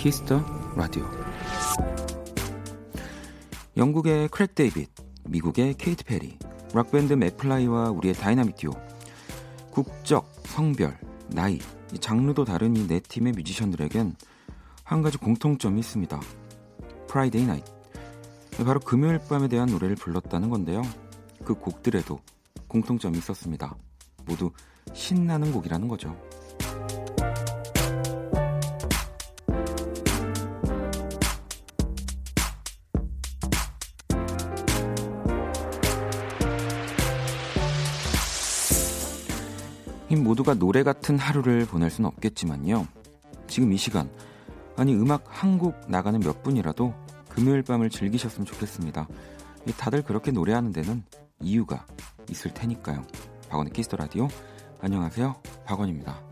Kiss the Radio 영국의 크랙 데이빗, 미국의 케이트 페리, 락밴드 맥플라이와 우리의 다이나믹 듀오 국적, 성별, 나이, 장르도 다른 이 네 팀의 뮤지션들에겐 한 가지 공통점이 있습니다. Friday Night. 바로 금요일 밤에 대한 노래를 불렀다는 건데요. 그 곡들에도 공통점이 있었습니다. 모두 신나는 곡이라는 거죠. 모두가 노래 같은 하루를 보낼 수는 없겠지만요. 지금 이 시간, 아니 음악 한 곡 나가는 몇 분이라도 금요일 밤을 즐기셨으면 좋겠습니다. 다들 그렇게 노래하는 데는 이유가 있을 테니까요. 박원의 Kiss the Radio. 안녕하세요. 박원입니다.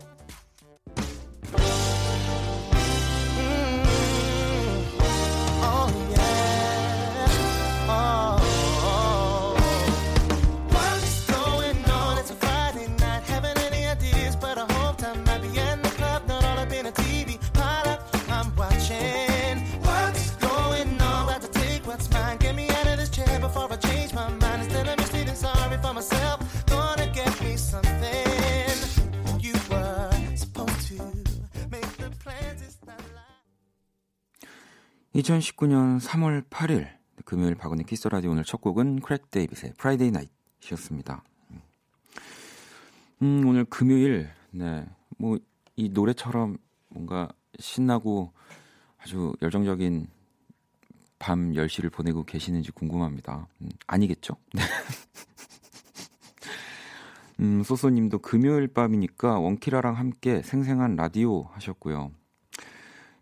2019년 3월 8일 금요일 박원의 Kiss the Radio 오늘 첫 곡은 크랙 데이빗의 Friday Night였습니다. 음, 오늘 금요일 네. 뭐 이 노래처럼 뭔가 신나고 아주 열정적인 밤 10시를 보내고 계시는지 궁금합니다. 음, 아니겠죠? 네. 음, 소소님도 금요일 밤이니까 원키라랑 함께 생생한 라디오 하셨고요.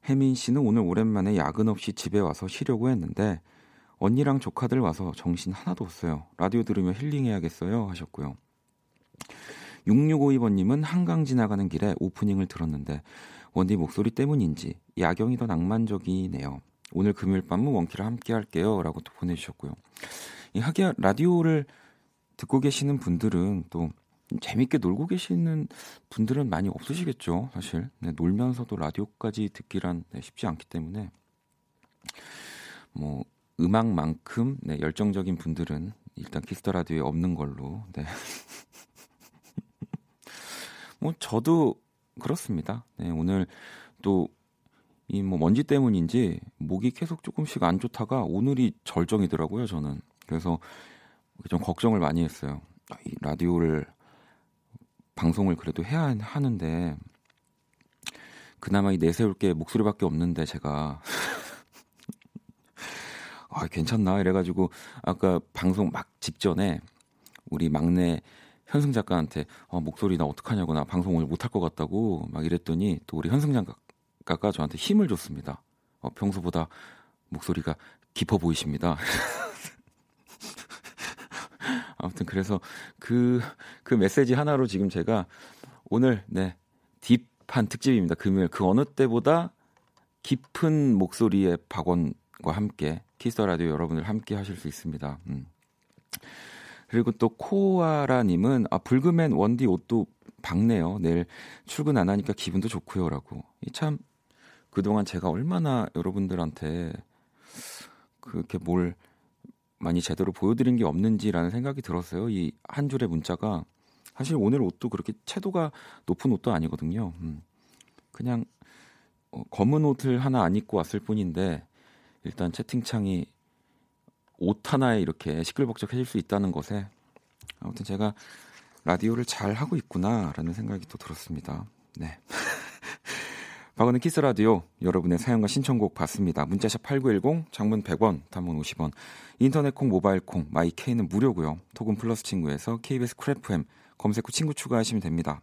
혜민 씨는 오늘 오랜만에 야근 없이 집에 와서 쉬려고 했는데 언니랑 조카들 와서 정신 하나도 없어요. 라디오 들으며 힐링해야겠어요 하셨고요. 6652번님은 한강 지나가는 길에 오프닝을 들었는데 원디 목소리 때문인지 야경이 더 낭만적이네요. 오늘 금요일 밤은 원키를 함께 할게요. 라고 또 보내주셨고요. 이 하기야 라디오를 듣고 계시는 분들은 또 재밌게 놀고 계시는 분들은 많이 없으시겠죠, 사실. 네, 놀면서도 라디오까지 듣기란 네, 쉽지 않기 때문에 뭐 음악만큼 네, 열정적인 분들은 일단 Kiss the Radio에 없는 걸로. 네. 뭐 저도 그렇습니다. 네, 오늘 또 이 뭐 먼지 때문인지 목이 계속 조금씩 안 좋다가 오늘이 절정이더라고요, 저는. 그래서 좀 걱정을 많이 했어요. 이 라디오를 방송을 그래도 해야 하는데 그나마 이 내세울 게 목소리밖에 없는데 제가 아 괜찮나 이래가지고 아까 방송 막 직전에 우리 막내 현승 작가한테 어, 목소리 나 어떡하냐고 나 방송 오늘 못할 것 같다고 막 이랬더니 또 우리 현승 작가가 저한테 힘을 줬습니다. 어, 평소보다 목소리가 깊어 보이십니다. 아무튼 그래서 그, 그 메시지 하나로 지금 제가 오늘, 네, deep한 특집입니다. 금요일. 그 어느 때보다 깊은 목소리의 박원과 함께 Kiss the Radio 여러분들 함께 하실 수 있습니다. 음. 그리고 또 코아라님은 아 불금엔 원디 옷도 밝네요. 내일 출근 안 하니까 기분도 좋고요라고. 참 그동안 제가 얼마나 여러분들한테 그렇게 뭘 많이 제대로 보여드린 게 없는지라는 생각이 들었어요. 이 한 줄의 문자가 사실 오늘 옷도 그렇게 채도가 높은 옷도 아니거든요. 음. 그냥 어, 검은 옷을 하나 안 입고 왔을 뿐인데 일단 채팅창이 옷 하나에 이렇게 시끌벅적해질 수 있다는 것에 아무튼 제가 라디오를 잘 하고 있구나라는 생각이 또 들었습니다. 네. 박원의 Kiss the Radio 여러분의 사연과 신청곡 받습니다. 문자샵 8910 장문 100원 단문 50원 인터넷 콩 모바일 콩 my K는 무료고요. 톡은 플러스 친구에서 KBS Cool FM 검색 후 친구 추가하시면 됩니다.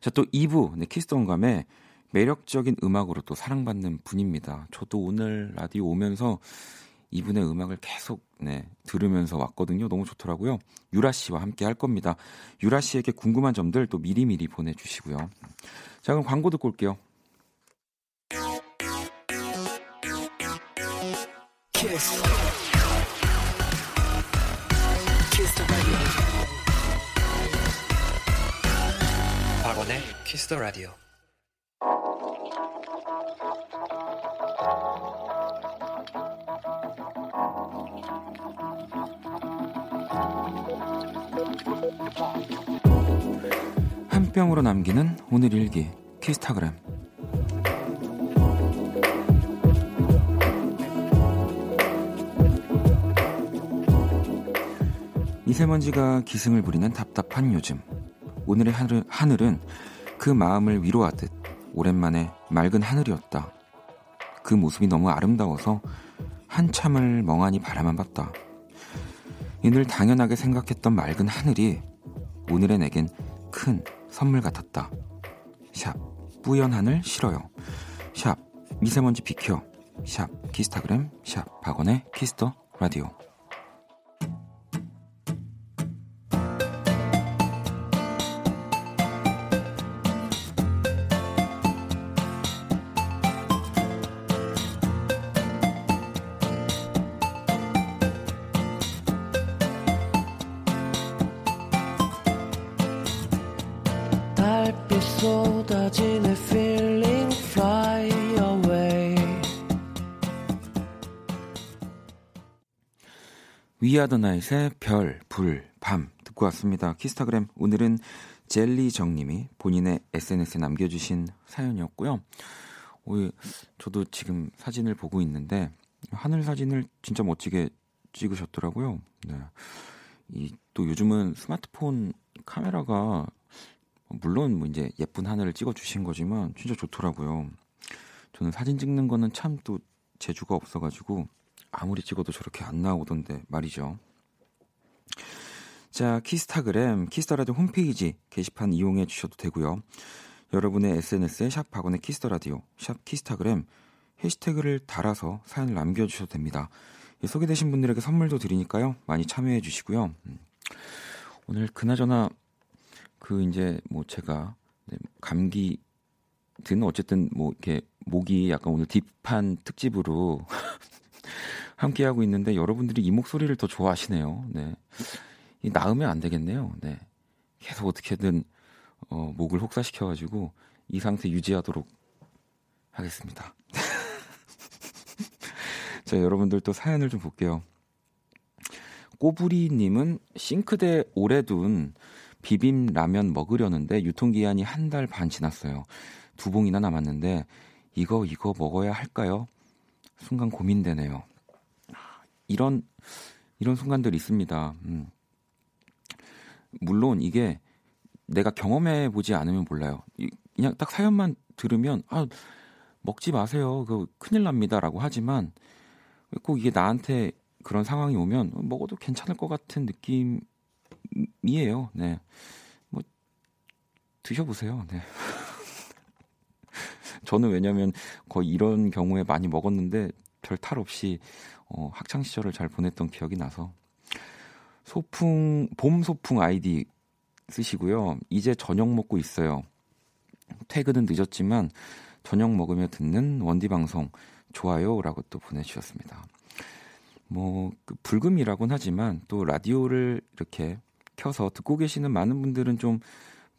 자 또 2부 네, 키스 동감에 매력적인 음악으로 또 사랑받는 분입니다. 저도 오늘 라디오 오면서 이분의 음악을 계속 네, 들으면서 왔거든요. 너무 좋더라고요. 유라 씨와 함께 할 겁니다. 유라 씨에게 궁금한 점들 또 미리미리 보내주시고요. 자, 그럼 광고 듣고 올게요. Kiss. Kiss 박원의 Kiss the Radio. 한 뼘으로 남기는 오늘 일기 키스타그램 미세먼지가 기승을 부리는 답답한 요즘 오늘의 하늘, 하늘은 그 마음을 위로하듯 오랜만에 맑은 하늘이었다. 그 모습이 너무 아름다워서 한참을 멍하니 바라만 봤다. 늘 당연하게 생각했던 맑은 하늘이 오늘의 내겐 큰 선물 같았다. 샵 뿌연 하늘 싫어요. 샵 미세먼지 비켜. 샵 키스타그램 샵 박원의 Kiss the Radio. 아더 나잇의 별, 불, 밤 듣고 왔습니다. 키스타그램 오늘은 젤리정님이 본인의 SNS에 남겨주신 사연이었고요. 오, 저도 지금 사진을 보고 있는데 하늘 사진을 진짜 멋지게 찍으셨더라고요. 네. 이, 또 요즘은 스마트폰 카메라가 물론 뭐 이제 예쁜 하늘을 찍어 주신 거지만 진짜 좋더라고요. 저는 사진 찍는 거는 참 또 재주가 없어가지고 아무리 찍어도 저렇게 안 나오던데 말이죠. 자, 키스타그램, 키스터라디오 홈페이지 게시판 이용해 주셔도 되고요. 여러분의 SNS에 샵 박원의 키스터라디오, 샵 키스타그램 해시태그를 달아서 사연을 남겨주셔도 됩니다. 예, 소개되신 분들에게 선물도 드리니까요. 많이 참여해 주시고요. 음. 오늘 그나저나 그 이제 뭐 제가 네, 감기 든 어쨌든 뭐 이렇게 목이 약간 오늘 딥한 특집으로 함께 하고 있는데 여러분들이 이 목소리를 더 좋아하시네요. 네. 이 나으면 안 되겠네요. 네. 계속 어떻게든 어, 목을 혹사시켜 가지고 이 상태 유지하도록 하겠습니다. 자, 여러분들 또 사연을 좀 볼게요. 꼬부리님은 싱크대 오래 둔 비빔 라면 먹으려는데 유통기한이 한 달 반 지났어요. 두 봉이나 남았는데 이거 이거 먹어야 할까요? 순간 고민되네요. 이런 이런 순간들 있습니다. 음. 물론 이게 내가 경험해 보지 않으면 몰라요. 그냥 딱 사연만 들으면 아 먹지 마세요. 그 큰일 납니다라고 하지만 꼭 이게 나한테 그런 상황이 오면 먹어도 괜찮을 것 같은 느낌이에요. 네. 뭐 드셔보세요. 네. 저는 왜냐면 거의 이런 경우에 많이 먹었는데 별 탈 없이 어, 학창 시절을 잘 보냈던 기억이 나서 소풍 봄 소풍 아이디 쓰시고요. 이제 저녁 먹고 있어요. 퇴근은 늦었지만 저녁 먹으며 듣는 원디 방송 좋아요라고 또 보내주셨습니다. 뭐 그 불금이라곤 하지만 또 라디오를 이렇게 켜서 듣고 계시는 많은 분들은 좀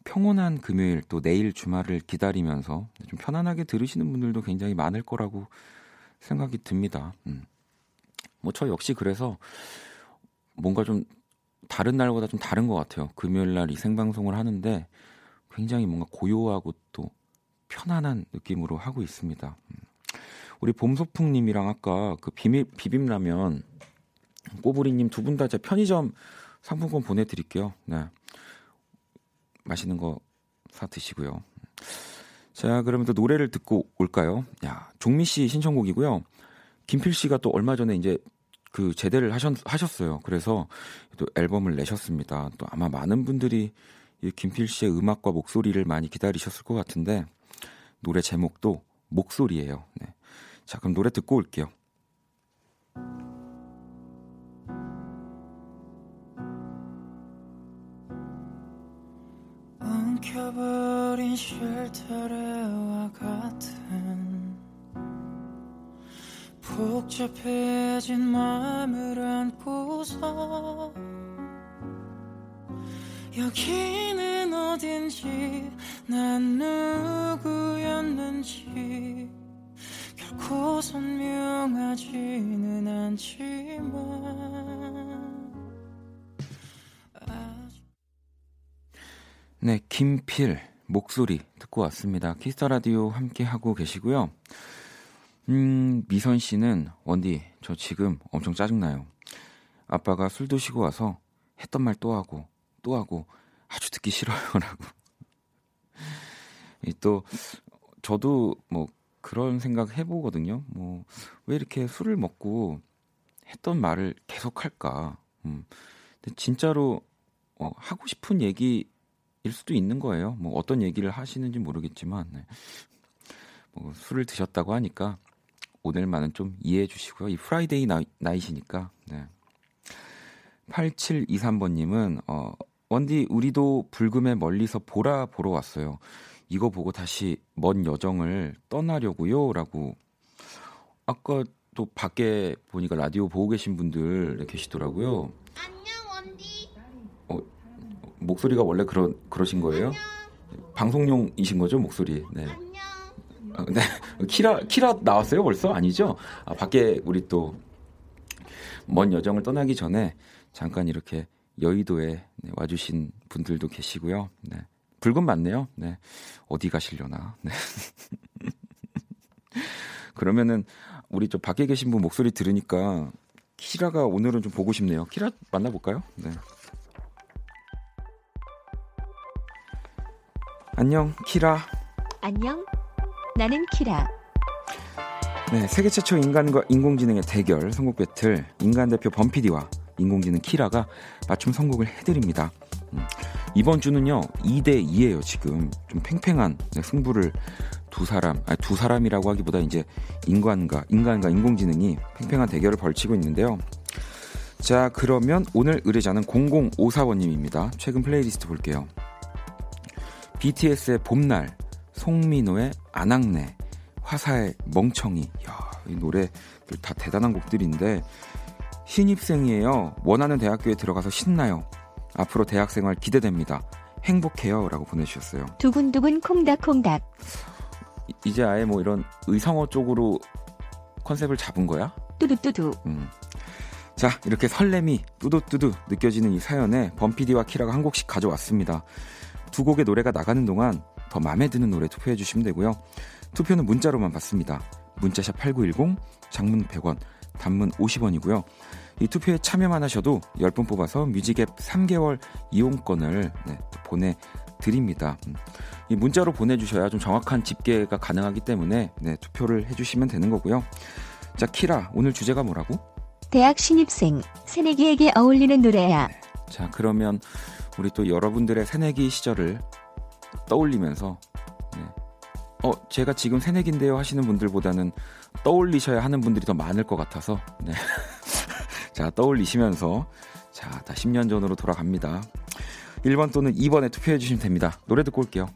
평온한 금요일 또 내일 주말을 기다리면서 좀 편안하게 들으시는 분들도 굉장히 많을 거라고 생각이 듭니다. 음. 뭐 저 역시 그래서 뭔가 좀 다른 날보다 좀 다른 것 같아요. 금요일 날 이 생방송을 하는데 굉장히 뭔가 고요하고 또 편안한 느낌으로 하고 있습니다. 음. 우리 봄소풍님이랑 아까 그 비빔, 비빔라면 꼬부리님 두 분 다 제 편의점 상품권 보내드릴게요. 네. 맛있는 거 사 드시고요. 자, 그러면 또 노래를 듣고 올까요? 야, 종미 씨 신청곡이고요. 김필 씨가 또 얼마 전에 이제 그 제대를 하셨, 하셨어요. 그래서 또 앨범을 내셨습니다. 또 아마 많은 분들이 이 김필 씨의 음악과 목소리를 많이 기다리셨을 것 같은데 노래 제목도 목소리예요. 네. 자, 그럼 노래 듣고 올게요. 엉켜버린 쉴터레와 같은 복잡해진 마음을 안고서 여기는 어딘지 난 누구였는지 결코 선명하지는 않지만 네, 김필 목소리 듣고 왔습니다. Kiss the Radio 함께 하고 계시고요. 음, 미선 씨는 원디 저 지금 엄청 짜증나요. 아빠가 술 드시고 와서 했던 말 또 하고 또 하고 아주 듣기 싫어요라고. 또 저도 뭐 그런 생각 해보거든요. 뭐 왜 이렇게 술을 먹고 했던 말을 계속 할까? 음. 근데 진짜로 어, 하고 싶은 얘기 일 수도 있는 거예요. 뭐 어떤 얘기를 하시는지 모르겠지만 네. 뭐 술을 드셨다고 하니까 오늘만은 좀 이해해 주시고요. 이 Friday Ni, Night이니까. 네. 8723번님은 어, 원디 우리도 불금에 멀리서 보라 보러 왔어요. 이거 보고 다시 먼 여정을 떠나려고요라고 아까 또 밖에 보니까 라디오 보고 계신 분들 계시더라고요. 목소리가 원래 그러, 그러신 거예요? 방송용이신 거죠, 목소리. 네. 아, 네. 키라, 키라 나왔어요, 벌써? 아니죠? 아, 밖에 우리 또, 먼 여정을 떠나기 전에 잠깐 이렇게 여의도에 네, 와주신 분들도 계시고요. 네. 붉은 맞네요. 네. 어디 가시려나. 네. 그러면은, 우리 저 밖에 계신 분 목소리 들으니까, 키라가 오늘은 좀 보고 싶네요. 키라 만나볼까요? 네. 안녕, 키라. 안녕. 나는 키라. 네, 세계 최초 인간과 인공지능의 대결 선곡 배틀 인간 대표 범피디와 인공지능 키라가 맞춤 선곡을 해드립니다. 음, 이번 주는요 2대 2예요 지금 좀 팽팽한 네, 승부를 두 사람 아니 두 사람이라고 하기보다 이제 인간과 인간과 인공지능이 팽팽한 대결을 펼치고 있는데요. 자 그러면 오늘 의뢰자는 0054번님입니다. 최근 플레이리스트 볼게요. BTS의 봄날, 송민호의 안악내, 화사의 멍청이. 야, 이 노래들 다 대단한 곡들인데 신입생이에요. 원하는 대학교에 들어가서 신나요. 앞으로 대학생활 기대됩니다. 행복해요. 라고 보내주셨어요. 두근두근 콩닥콩닥. 이제 아예 뭐 이런 의성어 쪽으로 컨셉을 잡은 거야? 뚜두뚜두. 음. 자, 이렇게 설렘이 뚜두뚜두 느껴지는 이 사연에 범피디와 키라가 한 곡씩 가져왔습니다. 두 곡의 노래가 나가는 동안 더 마음에 드는 노래 투표해 주시면 되고요. 투표는 문자로만 받습니다. 문자샵 8910, 장문 100원, 단문 50원이고요. 이 투표에 참여만 하셔도 10분 뽑아서 뮤직앱 3개월 이용권을 네, 보내드립니다. 음. 이 문자로 보내주셔야 좀 정확한 집계가 가능하기 때문에 네, 투표를 해주시면 되는 거고요. 자, 키라, 오늘 주제가 뭐라고? 대학 신입생, 새내기에게 어울리는 노래야. 네. 자, 그러면 우리 또 여러분들의 새내기 시절을 떠올리면서 네. 어 제가 지금 새내기인데요 하시는 분들보다는 떠올리셔야 하는 분들이 더 많을 것 같아서 네. 자 떠올리시면서 자다 10년 전으로 돌아갑니다. 1번 또는 2번에 투표해 주시면 됩니다. 노래 듣고 올게요.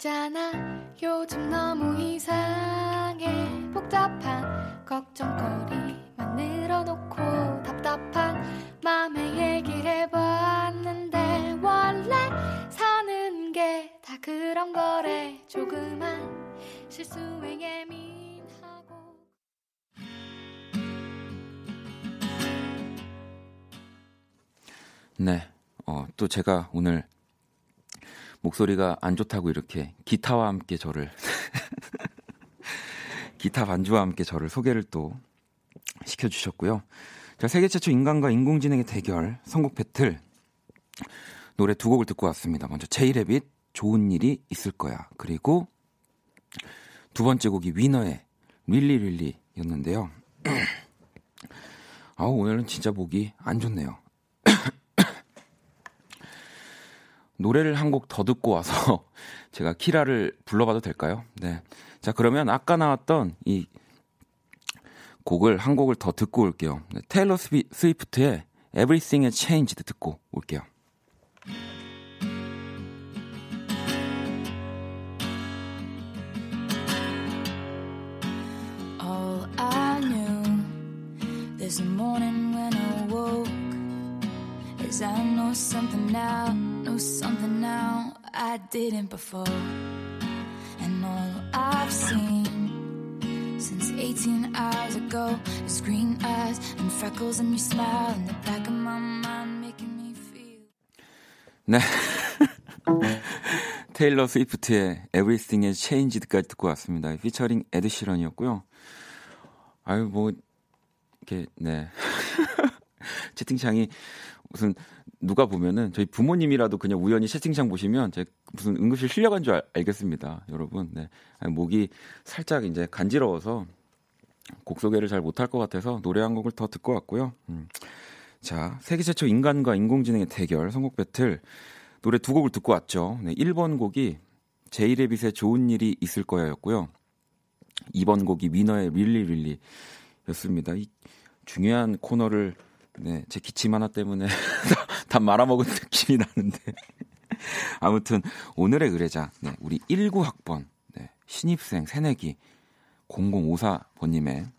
있잖아. 요즘 너무 이상해. 복잡한 걱정거리만 늘어놓고 답답한 맘에 얘기를 해봤는데 원래 사는 게 다 그런 거래. 조그만 실수에 예민하고. 네. 어, 또 제가 오늘 목소리가 안 좋다고 이렇게 기타와 함께 저를 기타 반주와 함께 저를 소개를 또 시켜주셨고요. 자, 세계 최초 인간과 인공지능의 대결 선곡 배틀 노래 두 곡을 듣고 왔습니다. 먼저 제이레빗 좋은 일이 있을 거야. 그리고 두 번째 곡이 위너의 릴리 릴리였는데요. 아 오늘은 진짜 목이 안 좋네요. 노래를 한 곡 더 듣고 와서 제가 키라를 불러봐도 될까요? 네. 자, 그러면 아까 나왔던 이 곡을 한 곡을 더 듣고 올게요. 네, 테일러 스피, 스위프트의 Everything has Changed 듣고 올게요. As I know something now, know something now I didn't before. And all I've seen since 18 hours ago is green eyes and freckles and your smile in the back of my mind making me feel. 네. 테일러 스위프트의 Everything Has Changed까지 듣고 왔습니다. 피처링 에드 시런이었고요. 아유 뭐 이렇게 네 채팅창이 무슨 누가 보면은 저희 부모님이라도 그냥 우연히 채팅창 보시면 제 무슨 응급실 실려간 줄 알, 겠습니다 여러분. 네. 목이 살짝 이제 간지러워서 곡 소개를 잘 못할 것 같아서 노래 한 곡을 더 듣고 왔고요. 음. 자, 세계 최초 인간과 인공지능의 대결 선곡 배틀 노래 두 곡을 듣고 왔죠. 네, 1번 곡이 제이레빗의 좋은 일이 있을 거야였고요. 2번 곡이 위너의 릴리 릴리였습니다. 이 중요한 코너를 네, 제 기침 하나 때문에 다 말아먹은 느낌이 나는데 아무튼 오늘의 의뢰자 네, 우리 19학번 네, 신입생 새내기 0054번님의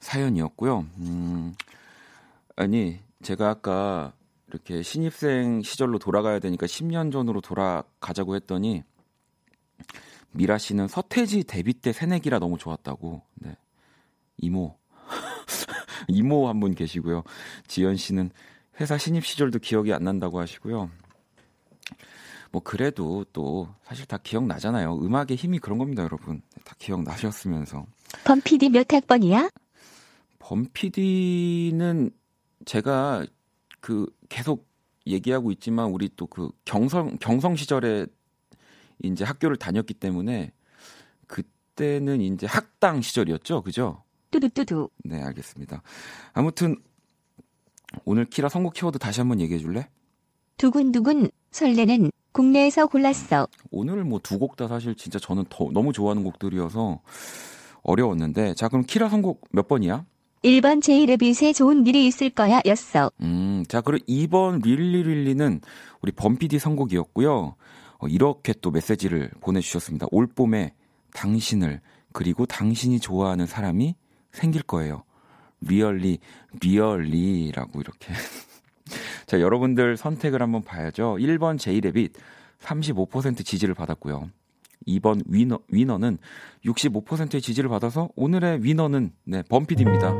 사연이었고요. 음, 아니 제가 아까 이렇게 신입생 시절로 돌아가야 되니까 10년 전으로 돌아가자고 했더니 미라 씨는 서태지 데뷔 때 새내기라 너무 좋았다고. 네. 이모. 이모 한 분 계시고요. 지연 씨는 회사 신입 시절도 기억이 안 난다고 하시고요. 뭐 그래도 또 사실 다 기억나잖아요. 음악의 힘이 그런 겁니다, 여러분. 다 기억나셨으면서. 범피디 몇 학번이야? 범피디는 제가 그 계속 얘기하고 있지만 우리 또 그 경성 경성 시절에 이제 학교를 다녔기 때문에 그때는 이제 학당 시절이었죠. 그죠? 뚜두뚜두. 네, 알겠습니다. 아무튼 오늘 키라 선곡 키워드 다시 한번 얘기해 줄래? 두근두근 설레는 국내에서 골랐어. 오늘 뭐 두 곡 다 사실 진짜 저는 더, 너무 좋아하는 곡들이어서 어려웠는데 자 그럼 키라 선곡 몇 번이야? 1번 제이레빗의 좋은 일이 있을 거야 였어. 음, 자 그럼 2번 릴리릴리는 우리 범피디 선곡이었고요. 어, 이렇게 또 메시지를 보내주셨습니다. 올 봄에 당신을 그리고 당신이 좋아하는 사람이 생길 거예요. 리얼리 리얼리라고 이렇게. 자 여러분들 선택을 한번 봐야죠. 1번 제이레빗 35% 지지를 받았고요. 2번 위너, 위너는 65%의 지지를 받아서 오늘의 위너는 네, 범피디입니다.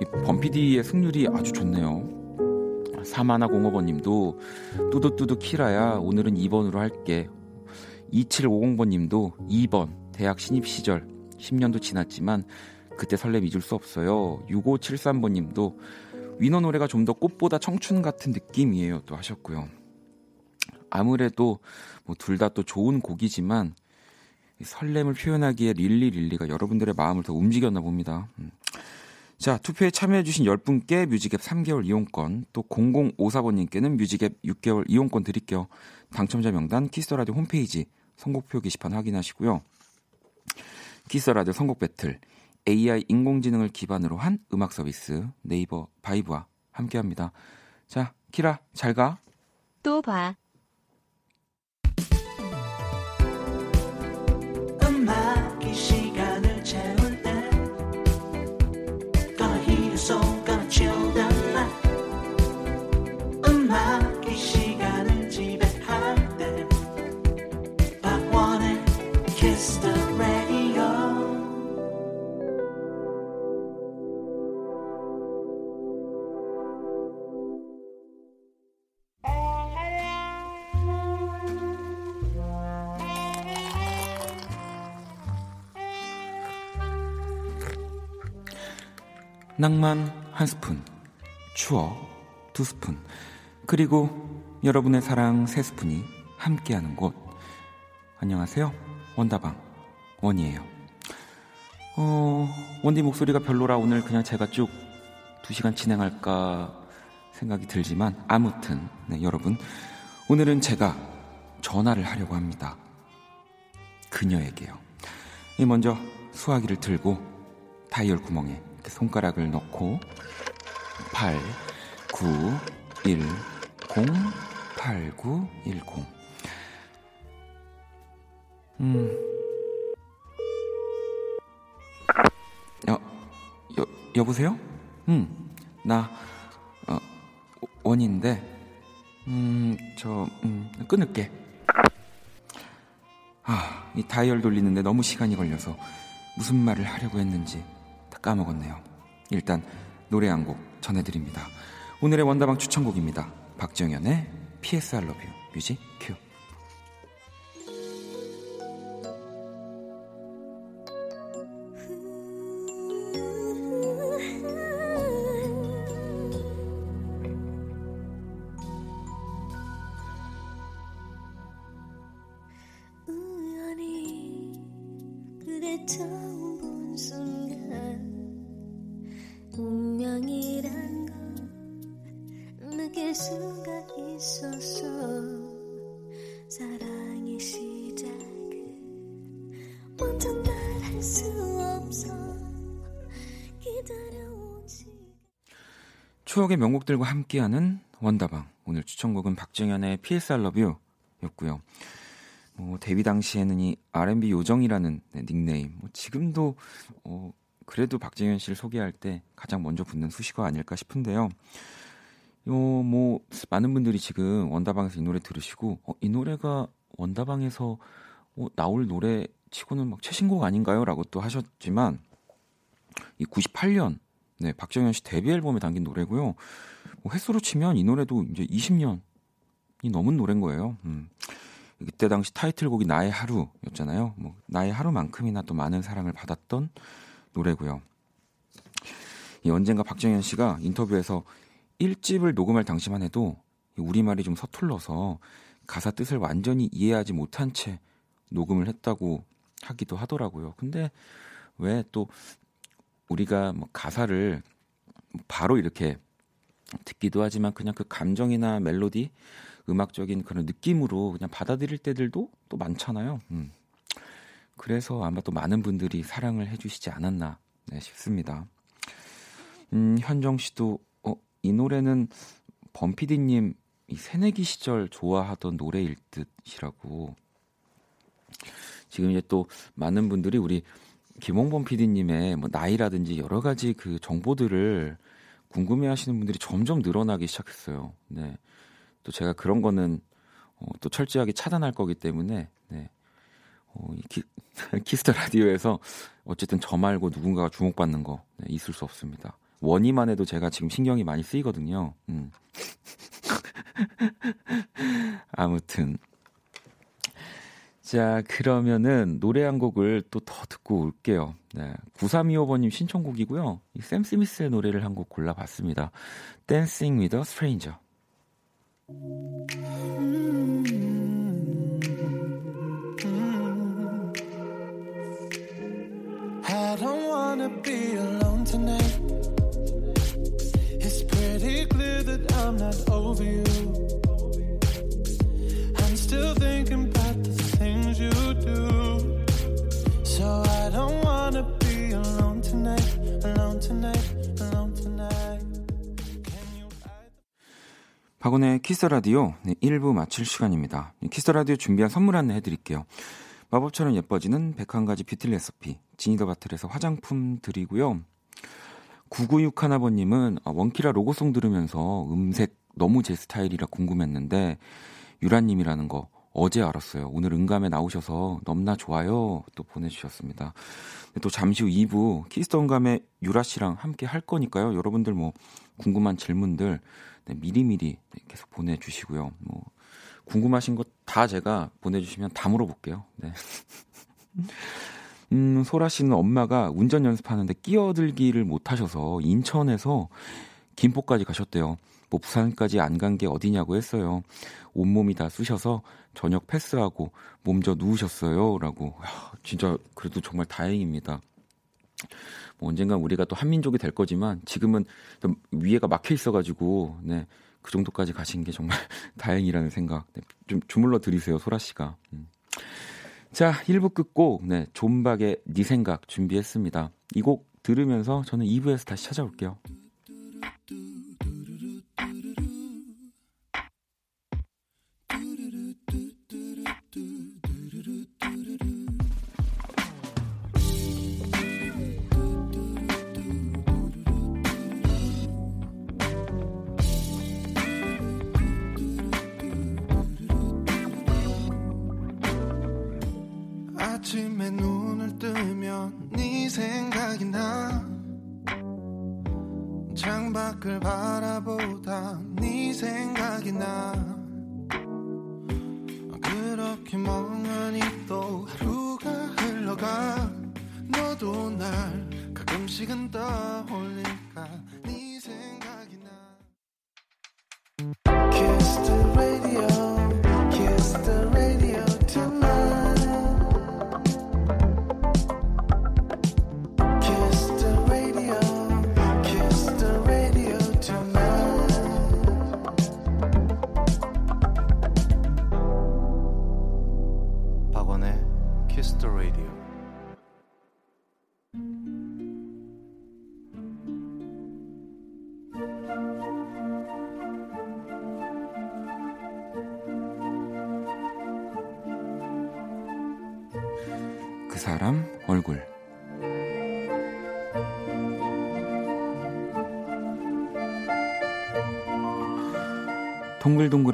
이 범피디의 승률이 아주 좋네요. 사마나 공업원님도 뚜두뚜두 키라야 오늘은 2번으로 할게. 2750번님도 2번 대학 신입 시절 10년도 지났지만 그때 설렘 잊을 수 없어요. 6573번 님도 위너 노래가 좀 더 꽃보다 청춘 같은 느낌이에요. 또 하셨고요. 아무래도 뭐 둘 다 또 좋은 곡이지만 설렘을 표현하기에 릴리 릴리가 여러분들의 마음을 더 움직였나 봅니다. 음. 자, 투표에 참여해주신 10분께 music 앱 3개월 이용권, 또 0054번님께는 music 앱 6개월 이용권 드릴게요. 당첨자 명단 Kiss the Radio 홈페이지 선곡표 게시판 확인하시고요. Kiss the Radio 선곡 battle, AI 인공지능을 기반으로 한 음악 서비스 네이버 바이브와 함께합니다. 자, 키라, 잘 가. 또 봐. 음악이 시 낭만 한 스푼, 추억 두 스푼, 그리고 여러분의 사랑 세 스푼이 함께하는 곳. 안녕하세요. 원다방 원이에요. 어, 원디 목소리가 별로라 오늘 그냥 제가 쭉 두 시간 진행할까 생각이 들지만 아무튼 네, 여러분 오늘은 제가 전화를 하려고 합니다. 그녀에게요. 이 먼저 수화기를 들고 다이얼 구멍에 손가락을 넣고 8 9 1 0 8 9 1 0 음. 여보세요? 응, 나, 어, 원인데, 음, 저, 음, 끊을게. 아, 이 다이얼 돌리는데 너무 시간이 걸려서 무슨 말을 하려고 했는지 다 까먹었네요. 일단, 노래 한 곡 전해드립니다. 오늘의 원다방 추천곡입니다. 박정현의 PS I Love You 뮤직 큐. 우연히 처 추억의 명곡들과 함께하는 원다방. 오늘 추천곡은 박정현의 PS I Love You 였고요. 뭐 데뷔 당시에는 이 R&B 요정이라는 네, 닉네임. 뭐 지금도 어, 그래도 박정현 씨를 소개할 때 가장 먼저 붙는 수식어 아닐까 싶은데요. 요, 뭐 많은 분들이 지금 원다방에서 이 노래 들으시고 어, 이 노래가 원다방에서 어, 나올 노래 치고는 막 최신곡 아닌가요?라고 또 하셨지만 이 98년 네, 박정현 씨 데뷔 앨범에 담긴 노래고요. 뭐 횟수로 치면 이 노래도 이제 20년이 넘은 노래인 거예요. 음. 그때 당시 타이틀곡이 나의 하루였잖아요. 뭐 나의 하루만큼이나 또 많은 사랑을 받았던 노래고요. 이 언젠가 박정현 씨가 인터뷰에서 1집을 녹음할 당시만 해도 이 우리말이 좀 서툴러서 가사 뜻을 완전히 이해하지 못한 채 녹음을 했다고 하기도 하더라고요. 근데 왜 또 우리가 뭐 가사를 바로 이렇게 듣기도 하지만 그냥 그 감정이나 멜로디, 음악적인 그런 느낌으로 그냥 받아들일 때들도 또 많잖아요. 음. 그래서 아마 또 많은 분들이 사랑을 해주시지 않았나 네, 싶습니다. 음, 현정 씨도 어, 이 노래는 범피디님 이 새내기 시절 좋아하던 노래일 듯이라고 지금 이제 또 많은 분들이 우리 김홍범 PD님의 뭐 나이라든지 여러 가지 그 정보들을 궁금해하시는 분들이 점점 늘어나기 시작했어요. 네. 또 제가 그런 거는 어, 또 철저하게 차단할 거기 때문에 네. 어, 이 키, 키스 더 라디오에서 어쨌든 저 말고 누군가가 주목받는 거 네, 있을 수 없습니다. 원희만 해도 제가 지금 신경이 많이 쓰이거든요. 음. 아무튼 자 그러면은 노래 한 곡을 또 더 듣고 올게요. 네, 9325번님 신청곡이고요. 이샘 스미스의 노래를 한 곡 골라봤습니다. Dancing with a Stranger. 박원의 키스 더 라디오 네, 1부 마칠 시간입니다. 키스 더 라디오 준비한 선물 안내 해드릴게요. 마법처럼 예뻐지는 101가지 뷰티 레시피 지니더바틀에서 화장품 드리고요. 9961 하나번님은 아, 원키라 로고송 들으면서 음색 너무 제 스타일이라 궁금했는데 유라님이라는 거 어제 알았어요. 오늘 음감에 나오셔서 넘나 좋아요 또 보내주셨습니다. 또 잠시 후 2부 키스 더 음감에 유라 씨랑 함께 할 거니까요. 여러분들 뭐 궁금한 질문들 네, 미리미리 네, 계속 보내주시고요. 뭐 궁금하신 것 다 제가 보내주시면 다 물어볼게요. 네. 음, 소라 씨는 엄마가 운전 연습하는데 끼어들기를 못하셔서 인천에서 김포까지 가셨대요. 뭐 부산까지 안 간 게 어디냐고 했어요. 온몸이 다 쑤셔서 저녁 패스하고 몸져 누우셨어요. 라고. 야, 진짜 그래도 정말 다행입니다. 뭐 언젠가 우리가 또 한민족이 될 거지만 지금은 좀 위에가 막혀 있어가지고 네, 그 정도까지 가신 게 정말 다행이라는 생각 네, 좀 주물러 드리세요 소라 씨가. 음. 자 1부 끝곡 네, 존박의 네 생각 준비했습니다. 이 곡 들으면서 저는 2부에서 다시 찾아올게요. 아침에 눈을 뜨면 네 생각이 나. 창밖을 바라보다 네 생각이 나. 그렇게 멍하니 또 하루가 흘러가. 너도 날 가끔씩은 떠올릴까? 네 생각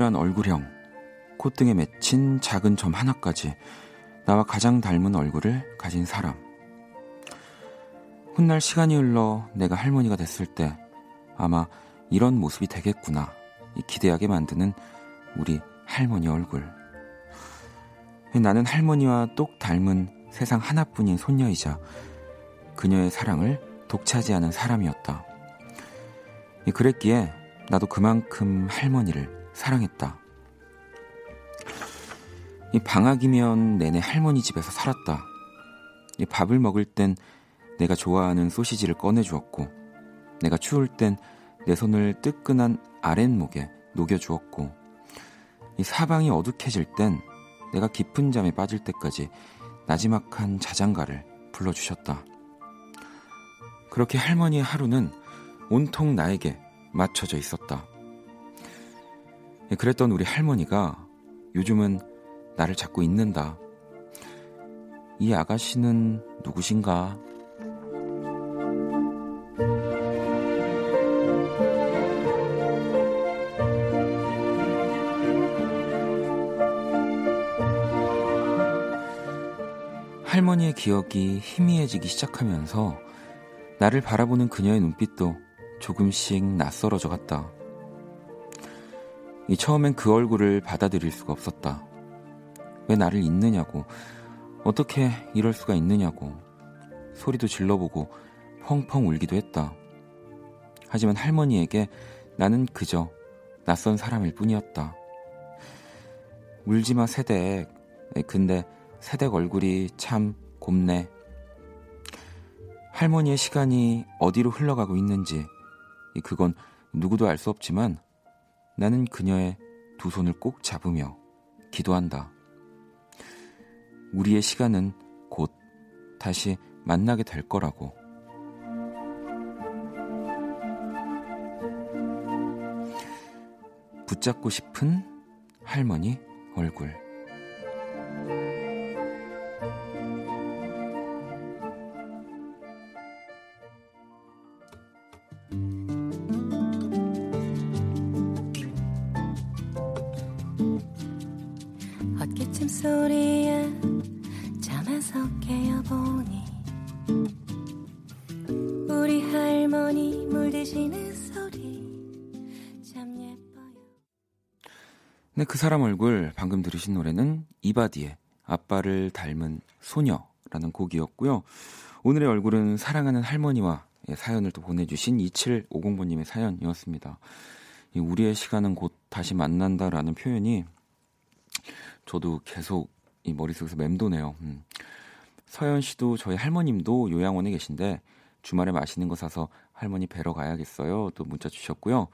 동글동글한 얼굴형, 콧등에 맺힌 작은 점 하나까지 나와 가장 닮은 얼굴을 가진 사람. 훗날 시간이 흘러 내가 할머니가 됐을 때 아마 이런 모습이 되겠구나 이 기대하게 만드는 우리 할머니 얼굴. 나는 할머니와 똑 닮은 세상 하나뿐인 손녀이자 그녀의 사랑을 독차지하는 사람이었다. 이 그랬기에 나도 그만큼 할머니를 사랑했다. 이 방학이면 내내 할머니 집에서 살았다. 이 밥을 먹을 땐 내가 좋아하는 소시지를 꺼내주었고, 내가 추울 땐 내 손을 뜨끈한 아랫목에 녹여주었고, 이 사방이 어둑해질 땐 내가 깊은 잠에 빠질 때까지 나지막한 자장가를 불러주셨다. 그렇게 할머니의 하루는 온통 나에게 맞춰져 있었다. 예, 그랬던 우리 할머니가 요즘은 나를 자꾸 잊는다. 이 아가씨는 누구신가? 할머니의 기억이 희미해지기 시작하면서 나를 바라보는 그녀의 눈빛도 조금씩 낯설어져 갔다. 이 처음엔 그 얼굴을 받아들일 수가 없었다. 왜 나를 잊느냐고, 어떻게 이럴 수가 있느냐고, 소리도 질러보고 펑펑 울기도 했다. 하지만 할머니에게 나는 그저 낯선 사람일 뿐이었다. 울지마 세댁. 근데 세댁 얼굴이 참 곱네. 할머니의 시간이 어디로 흘러가고 있는지 그건 누구도 알 수 없지만 나는 그녀의 두 손을 꼭 잡으며 기도한다. 우리의 시간은 곧 다시 만나게 될 거라고. 붙잡고 싶은 할머니 얼굴. 사람 얼굴 방금 들으신 노래는 이바디의 아빠를 닮은 소녀라는 곡이었고요. 오늘의 얼굴은 사랑하는 할머니와 예, 사연을 또 보내주신 2750번님의 사연이었습니다. 이 우리의 시간은 곧 다시 만난다라는 표현이 저도 계속 이 머릿속에서 맴도네요. 음. 서현 씨도 저희 할머님도 요양원에 계신데 주말에 맛있는 거 사서 할머니 뵈러 가야겠어요. 또 문자 주셨고요.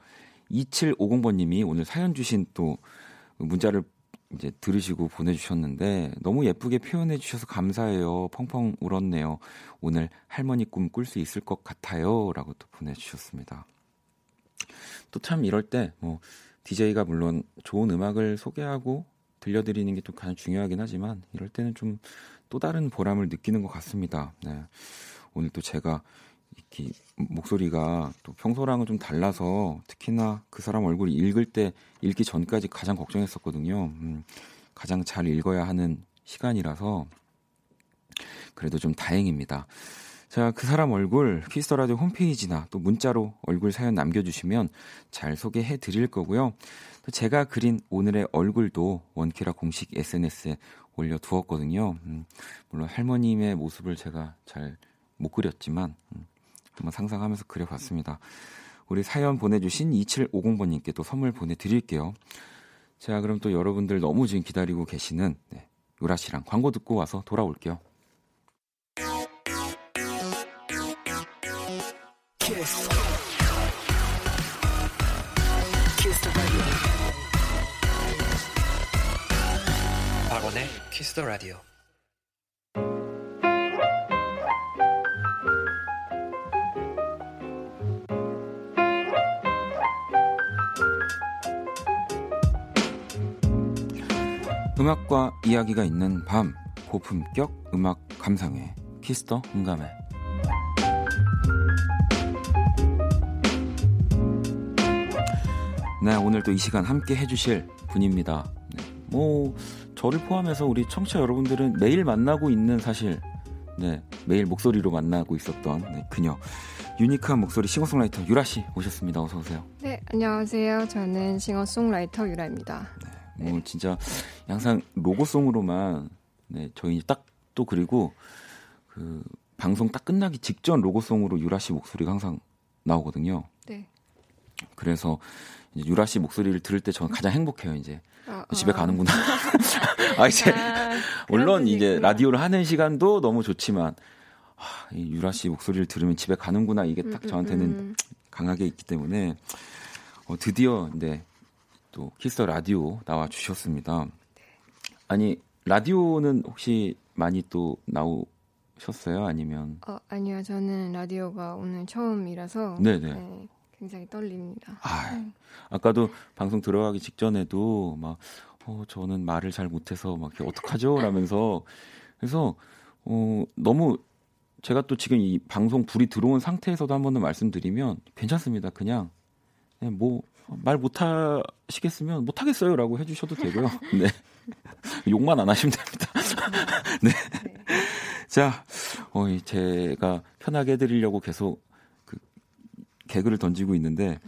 2750번님이 오늘 사연 주신 또 문자를 이제 들으시고 보내주셨는데 너무 예쁘게 표현해 주셔서 감사해요. 펑펑 울었네요. 오늘 할머니 꿈 꿀 수 있을 것 같아요.라고 또 보내주셨습니다. 또 참 이럴 때뭐 DJ가 물론 좋은 음악을 소개하고 들려드리는 게 또 가장 중요하긴 하지만 이럴 때는 좀 또 다른 보람을 느끼는 것 같습니다. 네. 오늘 또 제가 이렇게 목소리가 또 평소랑은 좀 달라서 특히나 그 사람 얼굴 읽을 때 읽기 전까지 가장 걱정했었거든요. 음, 가장 잘 읽어야 하는 시간이라서 그래도 좀 다행입니다. 자, 그 사람 얼굴 키스 더 라디오 홈페이지나 또 문자로 얼굴 사연 남겨주시면 잘 소개해 드릴 거고요. 또 제가 그린 오늘의 얼굴도 원키라 공식 SNS에 올려두었거든요. 음, 물론 할머님의 모습을 제가 잘 못 그렸지만 음, 한번 상상하면서 그려봤습니다. 우리 사연 보내주신 2750번님께 또 선물 보내드릴게요. 자, 그럼 또 여러분들 너무 지금 기다리고 계시는 네, 유라 씨랑 광고 듣고 와서 돌아올게요. 키스 더 라디오. 음악과 이야기가 있는 밤 고품격 음악 감상회. 키스터 음감회. 네 오늘 또이 시간 함께 해주실 분입니다. 네, 뭐 저를 포함해서 우리 청취자 여러분들은 매일 만나고 있는 사실 네 매일 목소리로 만나고 있었던 네, 그녀. 유니크한 목소리 싱어송라이터 유라 씨 오셨습니다. 어서 오세요. 네, 안녕하세요. 저는 싱어송라이터 유라입니다. 뭐 진짜 항상 로고송으로만 네 저희 딱 또 그리고 그 방송 딱 끝나기 직전 로고송으로 유라 씨 목소리가 항상 나오거든요. 네. 그래서 유라 씨 목소리를 들을 때 저는 가장 행복해요. 이제 아, 집에 아. 가는구나. 아 이제 아, 물론 이제. 라디오를 하는 시간도 너무 좋지만 아, 이 유라 씨 목소리를 들으면 집에 가는구나 이게 딱 음, 저한테는 음, 강하게 있기 때문에 어, 드디어 네, 또 키스 라디오 나와 주셨습니다. 아니 라디오는 혹시 많이 또 나오셨어요? 아니면 어, 아니요, 저는 라디오가 오늘 처음이라서 네네. 네, 굉장히 떨립니다. 아, 아까도 방송 들어가기 직전에도 막 어, 저는 말을 잘 못해서 막 어떡하죠? 라면서 그래서 어, 너무 제가 또 지금 이 방송 불이 들어온 상태에서도 한번더 말씀드리면 괜찮습니다. 그냥 뭐 말 못하시겠으면 못하겠어요라고 해주셔도 되고요. 네 욕만 안 하시면 됩니다. 네. 자, 어, 이 제가 편하게 해드리려고 계속 그 개그를 던지고 있는데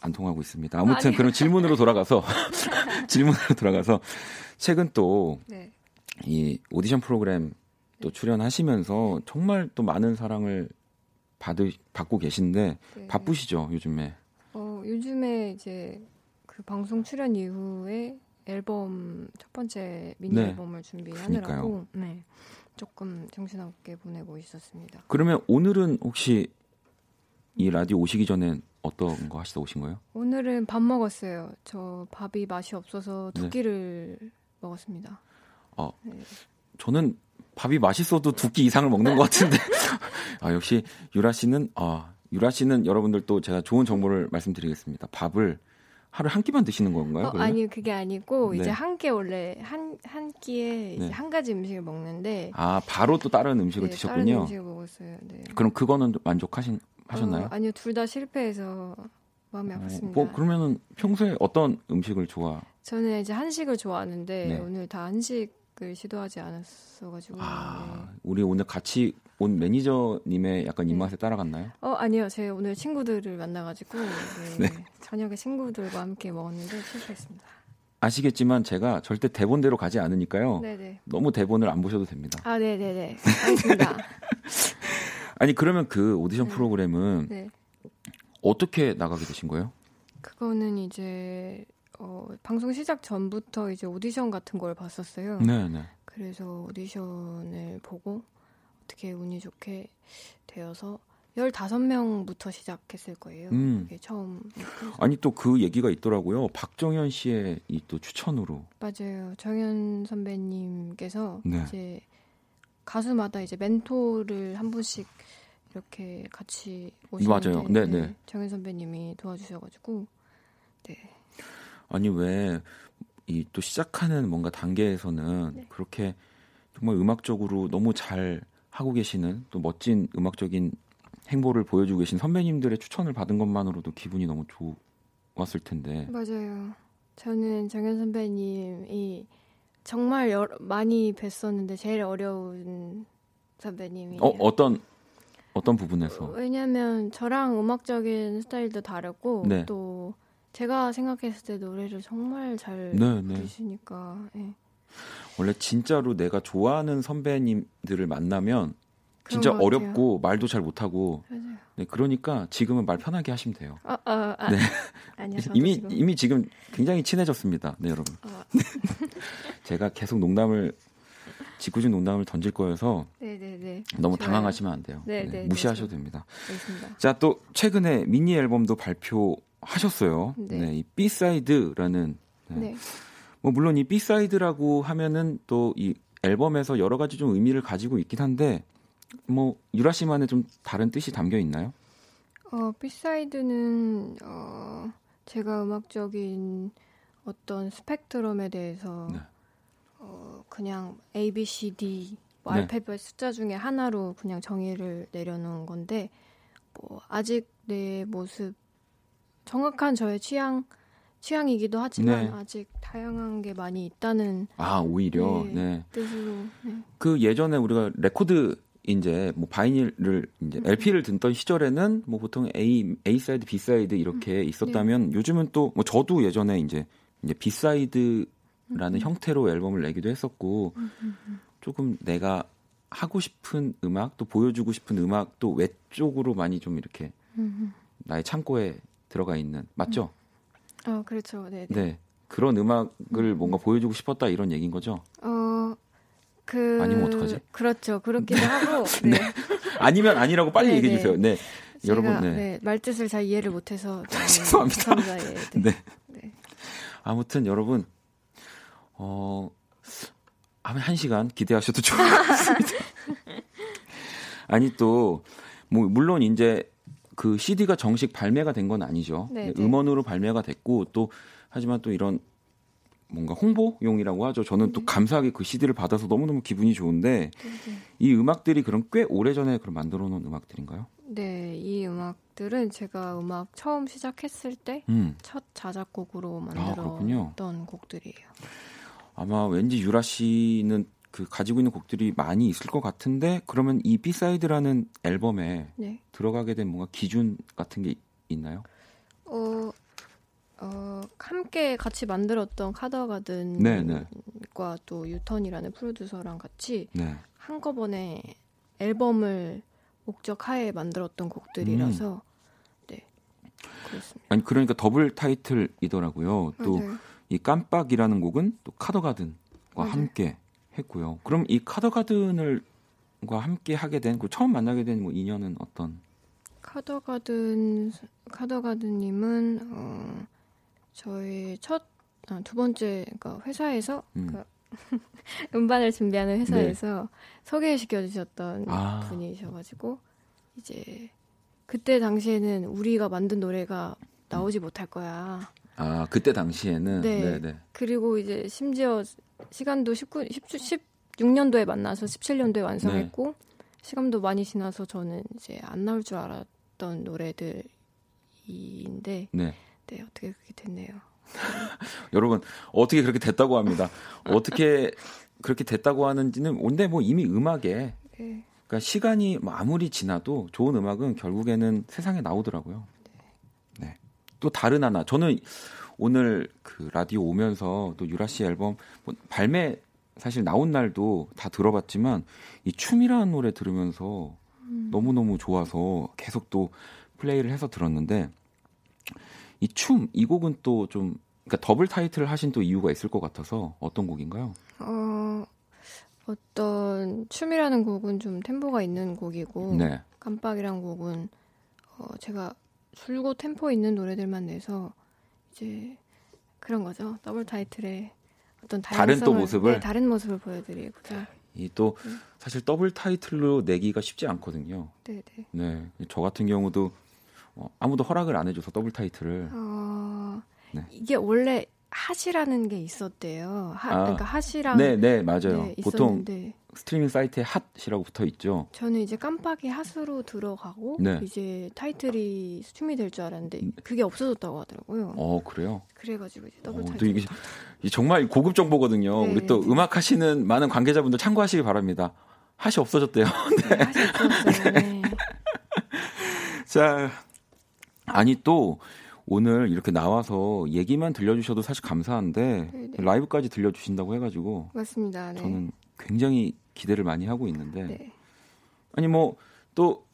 안 통하고 있습니다. 아무튼 아니요. 그런 질문으로 돌아가서 질문으로 돌아가서 최근 또 네. 이 오디션 프로그램 또 출연하시면서 정말 또 많은 사랑을 받으 받고 계신데 네. 바쁘시죠 요즘에 어, 요즘에 이제 그 방송 출연 이후에 앨범 첫 번째 미니 네. 앨범을 준비하느라고 네. 조금 정신없게 보내고 있었습니다. 그러면 오늘은 혹시 이 라디오 오시기 전엔 어떤 거 하시다 오신 거예요? 오늘은 밥 먹었어요. 저 밥이 맛이 없어서 두 네. 끼를 먹었습니다. 어, 네. 저는 밥이 맛있어도 두 끼 이상을 먹는 것 같은데 아 역시 유라 씨는 아 유라 씨는 여러분들 또 제가 좋은 정보를 말씀드리겠습니다. 밥을 하루 한 끼만 드시는 건가요? 어, 그러면? 아니 그게 아니고 네. 이제 한 끼 원래 한 한 끼에 이제 네. 한 가지 음식을 먹는데 아 바로 또 다른 음식을 네, 드셨군요. 다른 음식을 먹었어요. 네. 그럼 그거는 만족하신 하셨나요? 어, 아니요 둘 다 실패해서 마음이 어, 아팠습니다. 뭐 그러면은 평소에 어떤 음식을 좋아? 저는 이제 한식을 좋아하는데 네. 오늘 다 한식을 시도하지 않았어가지고. 아, 네. 우리 오늘 같이 온 매니저님의 약간 입맛에 따라갔나요? 어 아니요, 제 오늘 친구들을 만나가지고 네, 네. 저녁에 친구들과 함께 먹었는데 실패했습니다. 아시겠지만 제가 절대 대본대로 가지 않으니까요. 네네. 너무 대본을 안 보셔도 됩니다. 아 네네네. 알겠습니다. 아니 그러면 그 오디션 네. 프로그램은 네. 어떻게 나가게 되신 거예요? 그거는 이제 어, 방송 시작 전부터 이제 오디션 같은 걸 봤었어요. 네, 네. 그래서 오디션을 보고 어떻게 운이 좋게 되어서 15명부터 시작했을 거예요. 음. 처음. 아니 또 그 얘기가 있더라고요. 박정현 씨의 이 또 추천으로. 맞아요. 정현 선배님께서 네. 이제 가수마다 이제 멘토를 한 분씩 이렇게 같이 오시는데 맞아요. 네, 네. 정현 선배님이 도와주셔 가지고 네. 아니 왜 이 또 시작하는 뭔가 단계에서는 네. 그렇게 정말 음악적으로 너무 잘 하고 계시는 또 멋진 음악적인 행보를 보여주고 계신 선배님들의 추천을 받은 것만으로도 기분이 너무 좋았을 텐데. 맞아요. 저는 정현 선배님이 정말 여러, 많이 뵀었는데 제일 어려운 선배님이에요. 어 어떤 어떤 부분에서? 왜냐면 저랑 음악적인 스타일도 다르고 네. 또 제가 생각했을 때 노래를 정말 잘 네, 네. 부르시니까 예. 원래 진짜로 내가 좋아하는 선배님들을 만나면 진짜. 어렵고 말도 잘 못하고 맞아요. 네, 그러니까 지금은 말 편하게 하시면 돼요. 아, 아, 아. 네. 아니요. 이미 지금- 이미 지금 굉장히 친해졌습니다. 네, 여러분. 아, 제가 계속 농담을 직구준 농담을 던질 거여서 네네네. 너무 좋아요. 당황하시면 안 돼요. 네, 네, 네, 무시하셔도 네, 됩니다. 알겠습니다. 자, 또 최근에 미니 앨범도 발표하셨어요. 네. 네, 이 B-사이드라는 네. 네. 뭐 물론 이 B-side라고 하면은 또 이 앨범에서 여러 가지 좀 의미를 가지고 있긴 한데 뭐 유라 씨만의 좀 다른 뜻이 담겨 있나요? 어, B-side는 어, 제가 음악적인 어떤 스펙트럼에 대해서 네. 어, 그냥 A, B, C, D 뭐 네. 알파벳 숫자 중에 하나로 그냥 정의를 내려놓은 건데 뭐 아직 내 모습 정확한 저의 취향 취향이기도 하지만 네. 아직 다양한 게 많이 있다는 아, 오히려 네. 네. 뜻으로 네. 그 예전에 우리가 레코드 이제 뭐 vinyl을 이제 음. LP를 듣던 시절에는 뭐 보통 A A side, B side 이렇게 있었다면 요즘은 또 뭐 저도 예전에 이제 이제 B side라는 형태로 앨범을 내기도 했었고 조금 내가 하고 싶은 음악 또 보여주고 싶은 음악 또 외쪽으로 많이 좀 이렇게 음, 나의 창고에 들어가 있는 맞죠? 어 그렇죠 네. 네. 그런 음악을 뭔가 보여주고 싶었다 이런 얘기인 거죠? 어, 그. 아니면 어떡하지? 그렇죠. 그렇기도 하고. 네. 아니면 아니라고 빨리 네, 얘기해 네. 주세요. 네. 제가, 여러분, 네. 네. 말뜻을 잘 이해를 못해서. 네, 죄송합니다. 예, 네. 네. 네. 아무튼 여러분 어 한 시간 기대하셔도 좋을 것 같습니다. 아니 또 뭐 물론 이제 그 CD가 정식 발매가 된 건 아니죠. 네, 네, 네. 음원으로 발매가 됐고 또 하지만 또 이런 뭔가 홍보용이라고 하죠. 저는 또 감사하게 그 CD를 받아서 너무너무 기분이 좋은데 네. 이 음악들이 그럼 꽤 오래전에 그럼 만들어 놓은 음악들인가요? 네, 이 음악들은 제가 음악 처음 시작했을 때 음. 첫 자작곡으로 아. 만들었던 곡들이에요. 아마 왠지 유라 씨는 그 가지고 있는 곡들이 많이 있을 것 같은데 그러면 이 B-사이드라는 앨범에 네. 들어가게 된 뭔가 기준 같은 게 있나요? 어, 어, 함께 같이 만들었던 카더가든과 네, 네. 또 유턴이라는 프로듀서랑 같이 네. 한꺼번에 앨범을 목적하에 만들었던 곡들이라서 네 그렇습니다. 아니 그러니까 더블 타이틀이더라고요. 또 맞아요. 이 깜빡이라는 곡은 또 카더가든과 맞아요. 함께 했고요. 그럼 이 카더가든을과 함께 하게 된, 그 처음 만나게 된 뭐 인연은 어떤? 카더 가든 카더 가든님은 어, 저희 첫 아, 두 번째 그러니까 회사에서 음. 그 음반을 준비하는 회사에서 소개시켜 주셨던 네. 아. 분이셔가지고 이제 그때 당시에는 우리가 만든 노래가 나오지 못할 거야. 아 그때 당시에는 네. 네, 네. 그리고 이제 심지어 시간도 19, 10, 16년도에 만나서 17년도에 완성했고 네. 시간도 많이 지나서 저는 이제 안 나올 줄 알았던 노래들인데 네. 네 어떻게 그렇게 됐네요. 여러분 어떻게 그렇게 됐다고 합니다. 어떻게 그렇게 됐다고 하는지는 근데 뭐 이미 음악에 네. 그러니까 시간이 뭐 아무리 지나도 좋은 음악은 결국에는 세상에 나오더라고요. 네. 또 다른 하나 저는 오늘 그 라디오 오면서 또 유라 씨 앨범 뭐 발매 사실 나온 날도 다 들어봤지만 이 춤이라는 노래 들으면서 너무 너무 좋아서 계속 또 플레이를 해서 들었는데 이 춤 이 곡은 또 좀 그러니까 더블 타이틀을 하신 또 이유가 있을 것 같아서 어떤 곡인가요? 어 어떤 춤이라는 곡은 좀 템포가 있는 곡이고 네. 깜빡이란 곡은 어, 제가 줄곧 템포 있는 노래들만 내서 이제 그런 거죠. 더블 타이틀의 어떤 다른 또 모습을? 네, 다른 모습을 보여드리고자. 이또 네. 사실 더블 타이틀로 내기가 쉽지 않거든요. 네네. 네, 저 같은 경우도 어, 아무도 허락을 안 해줘서 더블 타이틀을 어, 네. 이게 원래 hot이라는 게 있었대요. 하, 아, 그러니까 hot이랑 네, 네 맞아요. 네, 보통 스트리밍 사이트에 hot이라고 붙어 있죠. 저는 이제 깜빡이 핫으로 들어가고 네. 이제 타이틀이 수춤이 될 줄 알았는데 그게 없어졌다고 하더라고요. 어 그래요. 그래가지고 이제 더블 어, 또 타이틀. 이게 이 정말 고급 정보거든요. 네, 우리 또 네. 음악 하시는 많은 관계자분들 참고하시기 바랍니다. 핫이 없어졌대요. 네, 핫이 없어졌어요. 네. 자, 아니 또 오늘 이렇게 나와서 얘기만 들려주셔도 사실 감사한데 네, 네. 라이브까지 들려주신다고 해가지고 맞습니다. 네. 저는 굉장히 기대를 많이 하고 있는데 네. 아니 뭐 또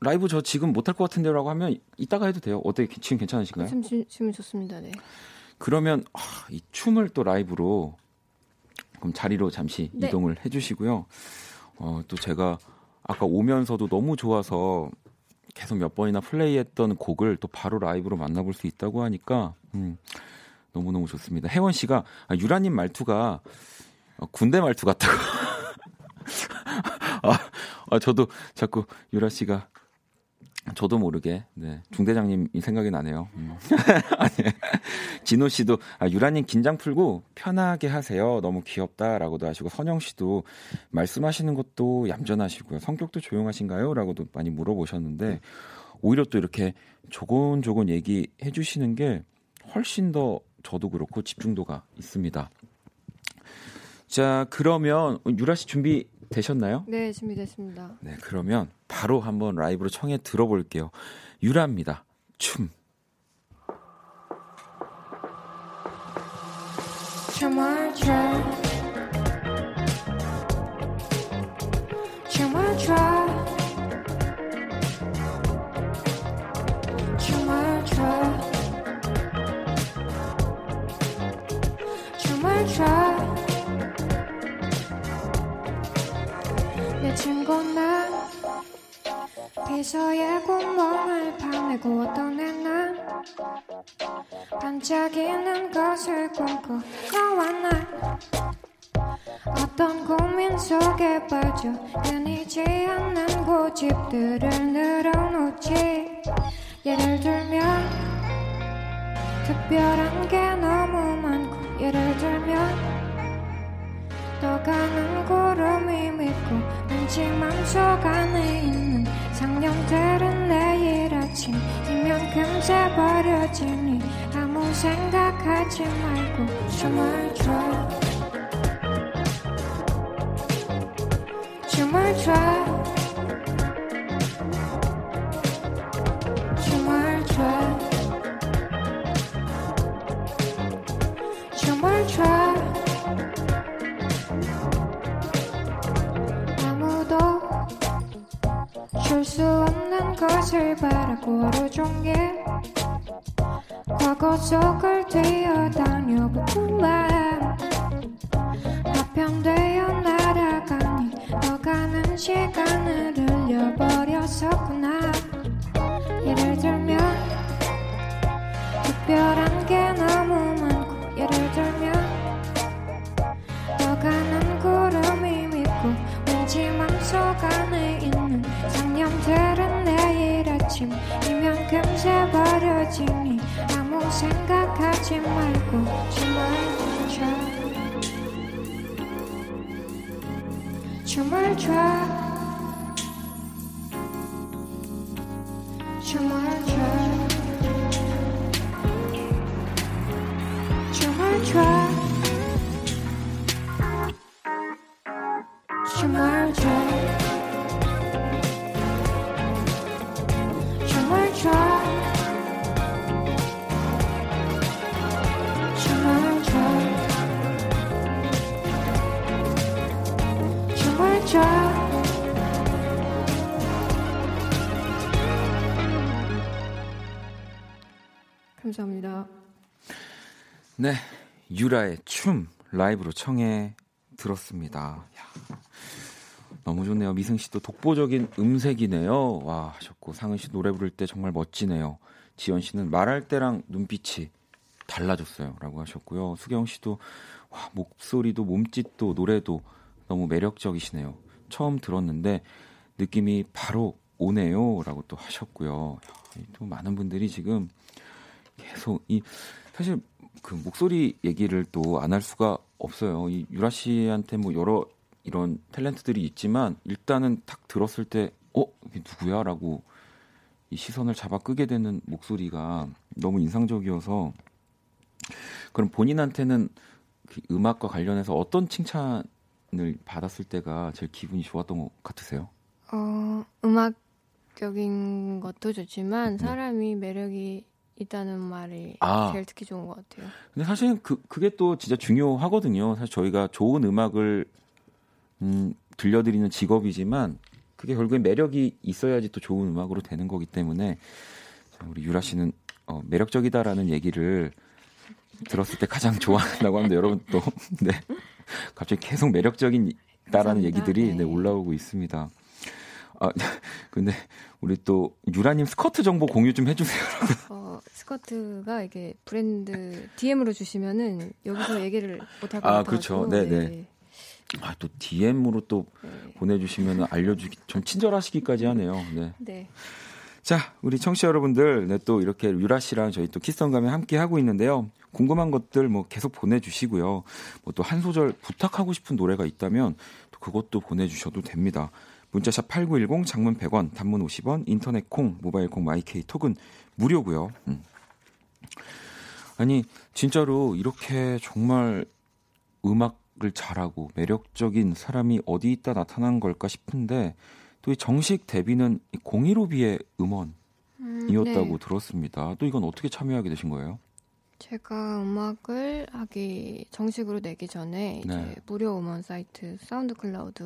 라이브 저 지금 못할 것 같은데라고 하면 이따가 해도 돼요. 어때 지금 괜찮으신가요? 좀 지- 지금 좋습니다. 네. 그러면 아, 이 춤을 또 라이브로 그럼 자리로 잠시 네. 이동을 해주시고요. 어, 또 제가 아까 오면서도 너무 좋아서 계속 몇 번이나 플레이했던 곡을 또 바로 라이브로 만나볼 수 있다고 하니까 음, 너무 너무 좋습니다. 혜원 씨가 아, 유라님 말투가 어, 군대 말투 같다고. 아, 아, 저도 자꾸 유라 씨가 저도 모르게 네, 중대장님이 생각이 나네요. 음. 아니, 진호 씨도 아, 유라님 긴장 풀고 편하게 하세요. 너무 귀엽다라고도 하시고 선영 씨도 말씀하시는 것도 얌전하시고요. 성격도 조용하신가요?라고도 많이 물어보셨는데 오히려 또 이렇게 조곤조곤 얘기해 주시는 게 훨씬 더 저도 그렇고 집중도가 있습니다. 자 그러면 유라 씨 준비 되셨나요? 네, 준비됐습니다. 네, 그러면 바로 한번 라이브로 청해 들어볼게요. 유라입니다. 춤. 춤을 춰 친구는 비서의 구멍을 파내고 어떤 애는 반짝이는 것을 꿈꿔 너와 나. 어떤 고민 속에 빠져 끊이지 않는 고집들을 늘어놓지. 예를 들면 특별한 게 너무 많고 예를 들면 떠가는 구름이 믿고 왠지만 속 안에 있는 상념들은 내일 아침 이면 금세 버려지니 아무 생각하지 말고 춤을 춰. 춤을 춰. 춤을 춰 줄수 없는 것을 바라고 하루 종일 과거 속을 뛰어다녀 붙은 밤 파편되어 날아가니 너가는 시간을 흘려버렸었구나. 예를 들면 특별한 게 너무 아침이면 금세 버려지니 아무 생각하지 말고 춤을 춰 춤을 춰 춤을 춰 감사합니다. 네, 유라의 춤 라이브로 청해 들었습니다. 야, 너무 좋네요. 미승 씨도 독보적인 음색이네요. 와 하셨고 상은 씨 노래 부를 때 정말 멋지네요. 지연 씨는 말할 때랑 눈빛이 달라졌어요라고 하셨고요. 수경 씨도 와 목소리도 몸짓도 노래도 너무 매력적이시네요. 처음 들었는데 느낌이 바로 오네요라고 또 하셨고요. 야, 이또 많은 분들이 지금 계속 이 사실 그 목소리 얘기를 또 안 할 수가 없어요. 이 유라 씨한테 뭐 여러 이런 탤런트들이 있지만 일단은 딱 들었을 때 어, 이게 누구야라고 이 시선을 잡아 끄게 되는 목소리가 너무 인상적이어서 그럼 본인한테는 그 음악과 관련해서 어떤 칭찬을 받았을 때가 제일 기분이 좋았던 것 같으세요? 어, 음악 매력적인 것도 좋지만 사람이 매력이 있다는 말이 네. 아. 제일 듣기 좋은 것 같아요. 근데 사실 그 그게 또 진짜 중요하거든요. 사실 저희가 좋은 음악을 음, 들려드리는 직업이지만 그게 결국엔 매력이 있어야지 또 좋은 음악으로 되는 거기 때문에 자, 우리 유라 씨는 어, 매력적이다라는 얘기를 들었을 때 가장 좋아한다고 하는데 여러분 또 네. 갑자기 계속 매력적인 다라는. 얘기들이 네. 네, 올라오고 있습니다. 아, 근데 우리 또 유라님 스커트 정보 공유 좀 해주세요. 어, 스커트가 이게 브랜드 DM으로 주시면은 여기서 얘기를 못할 것 아, 같아서 그렇죠. 네, 네. 아, 또 DM으로 또 보내주시면 알려주기 좀 친절하시기까지 하네요. 네. 네. 자, 우리 청취자 여러분들, 네, 또 이렇게 유라 씨랑 저희 또 키스성감에 함께 하고 있는데요. 궁금한 것들 뭐 계속 보내주시고요. 뭐 또 한 소절 부탁하고 싶은 노래가 있다면 또 그것도 보내주셔도 됩니다. 문자샵 8910, 장문 100원, 단문 50원, 인터넷 콩, 모바일 콩, 마이케이 톡은 무료고요. 음. 아니, 진짜로 이렇게 정말 음악을 잘하고 매력적인 사람이 어디 있다 나타난 걸까 싶은데 또 이 정식 데뷔는 015B의 음원이었다고 음, 네. 들었습니다. 또 이건 어떻게 참여하게 되신 거예요? 제가 음악을 하기 정식으로 내기 전에 이제 네. 무료 음원 사이트 사운드 클라우드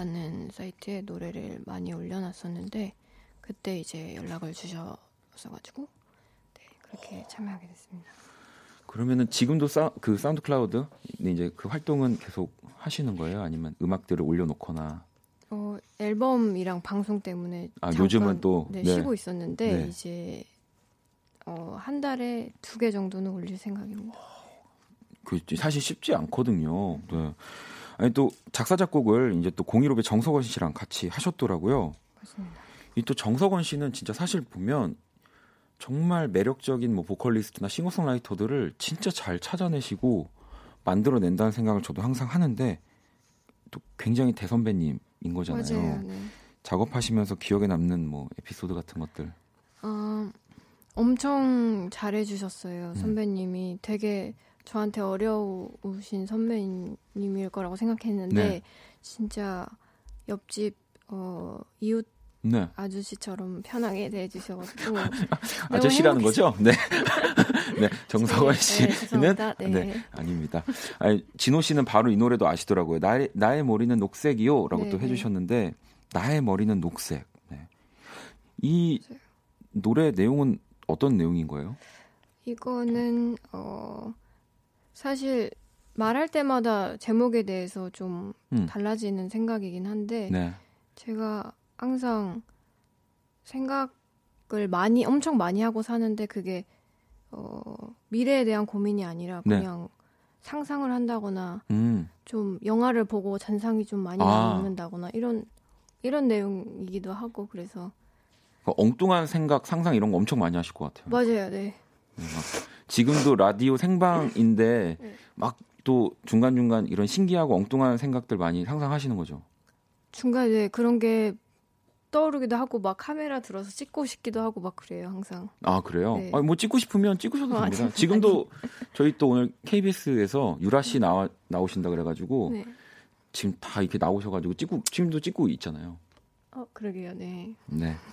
라는 네. 사이트에 노래를 많이 올려놨었는데 그때 이제 연락을 주셔서가지고 네, 그렇게 참여하게 됐습니다. 그러면은 지금도 사, 그 사운드 클라우드 이제 그 활동은 계속 하시는 거예요? 아니면 음악들을 올려놓거나 어, 앨범이랑 방송 때문에 아, 잠깐, 요즘은 또, 네, 네. 쉬고 있었는데 네. 이제 어, 한 달에 두 개 정도는 올릴 생각입니다. 그 사실 쉽지 않거든요. 네. 아니 또 작사 작곡을 이제 또 015의 정석원 씨랑 같이 하셨더라고요. 맞습니다. 이 또 정석원 씨는 진짜 사실 보면 정말 매력적인 뭐 보컬리스트나 싱어송라이터들을 진짜 잘 찾아내시고 만들어낸다는 생각을 저도 항상 하는데 또 굉장히 대선배님인 거잖아요. 맞아요. 네. 작업하시면서 기억에 남는 뭐 에피소드 같은 것들. 어, 엄청 음. 잘해주셨어요. 선배님이 되게 저한테 어려우신 선배님일 거라고 생각했는데 네. 진짜 옆집 어, 이웃 네. 아저씨처럼 편하게 대해주셔가지고 아저씨라는 거죠? 네. 네. 정석원 네, 씨는 죄송합니다. 네. 아닙니다. 아니, 진호 씨는 바로 이 노래도 아시더라고요. 나의 나의 머리는 녹색이요라고 네, 또 네. 해주셨는데 나의 머리는 녹색. 네. 이 맞아요. 노래 내용은 어떤 내용인 거예요? 이거는 어 사실 말할 때마다 제목에 대해서 좀 음. 달라지는 생각이긴 한데 네. 제가 항상 생각을 많이 엄청 많이 하고 사는데 그게 어 미래에 대한 고민이 아니라 네. 그냥 상상을 한다거나 음. 좀 영화를 보고 잔상이 좀 많이 아. 남는다거나 이런 이런 내용이기도 하고 그래서 그 엉뚱한 생각, 상상 이런 거 엄청 많이 하실 것 같아요. 맞아요, 네. 네, 막 지금도 라디오 생방인데 네. 막또 중간중간 이런 신기하고 엉뚱한 생각들 많이 상상하시는 거죠. 중간에 그런 게 떠오르기도 하고 막 카메라 들어서 찍고 싶기도 하고 막 그래요 항상. 아 그래요? 네. 아니, 뭐 찍고 싶으면 찍으셔도 어, 됩니다. 아니, 지금도 저희 또 오늘 KBS에서 유라 씨 나와 나오신다 그래가지고 네. 지금 다 이렇게 나오셔가지고 찍고 지금도 찍고 있잖아요. 어 그러게요, 네. 네.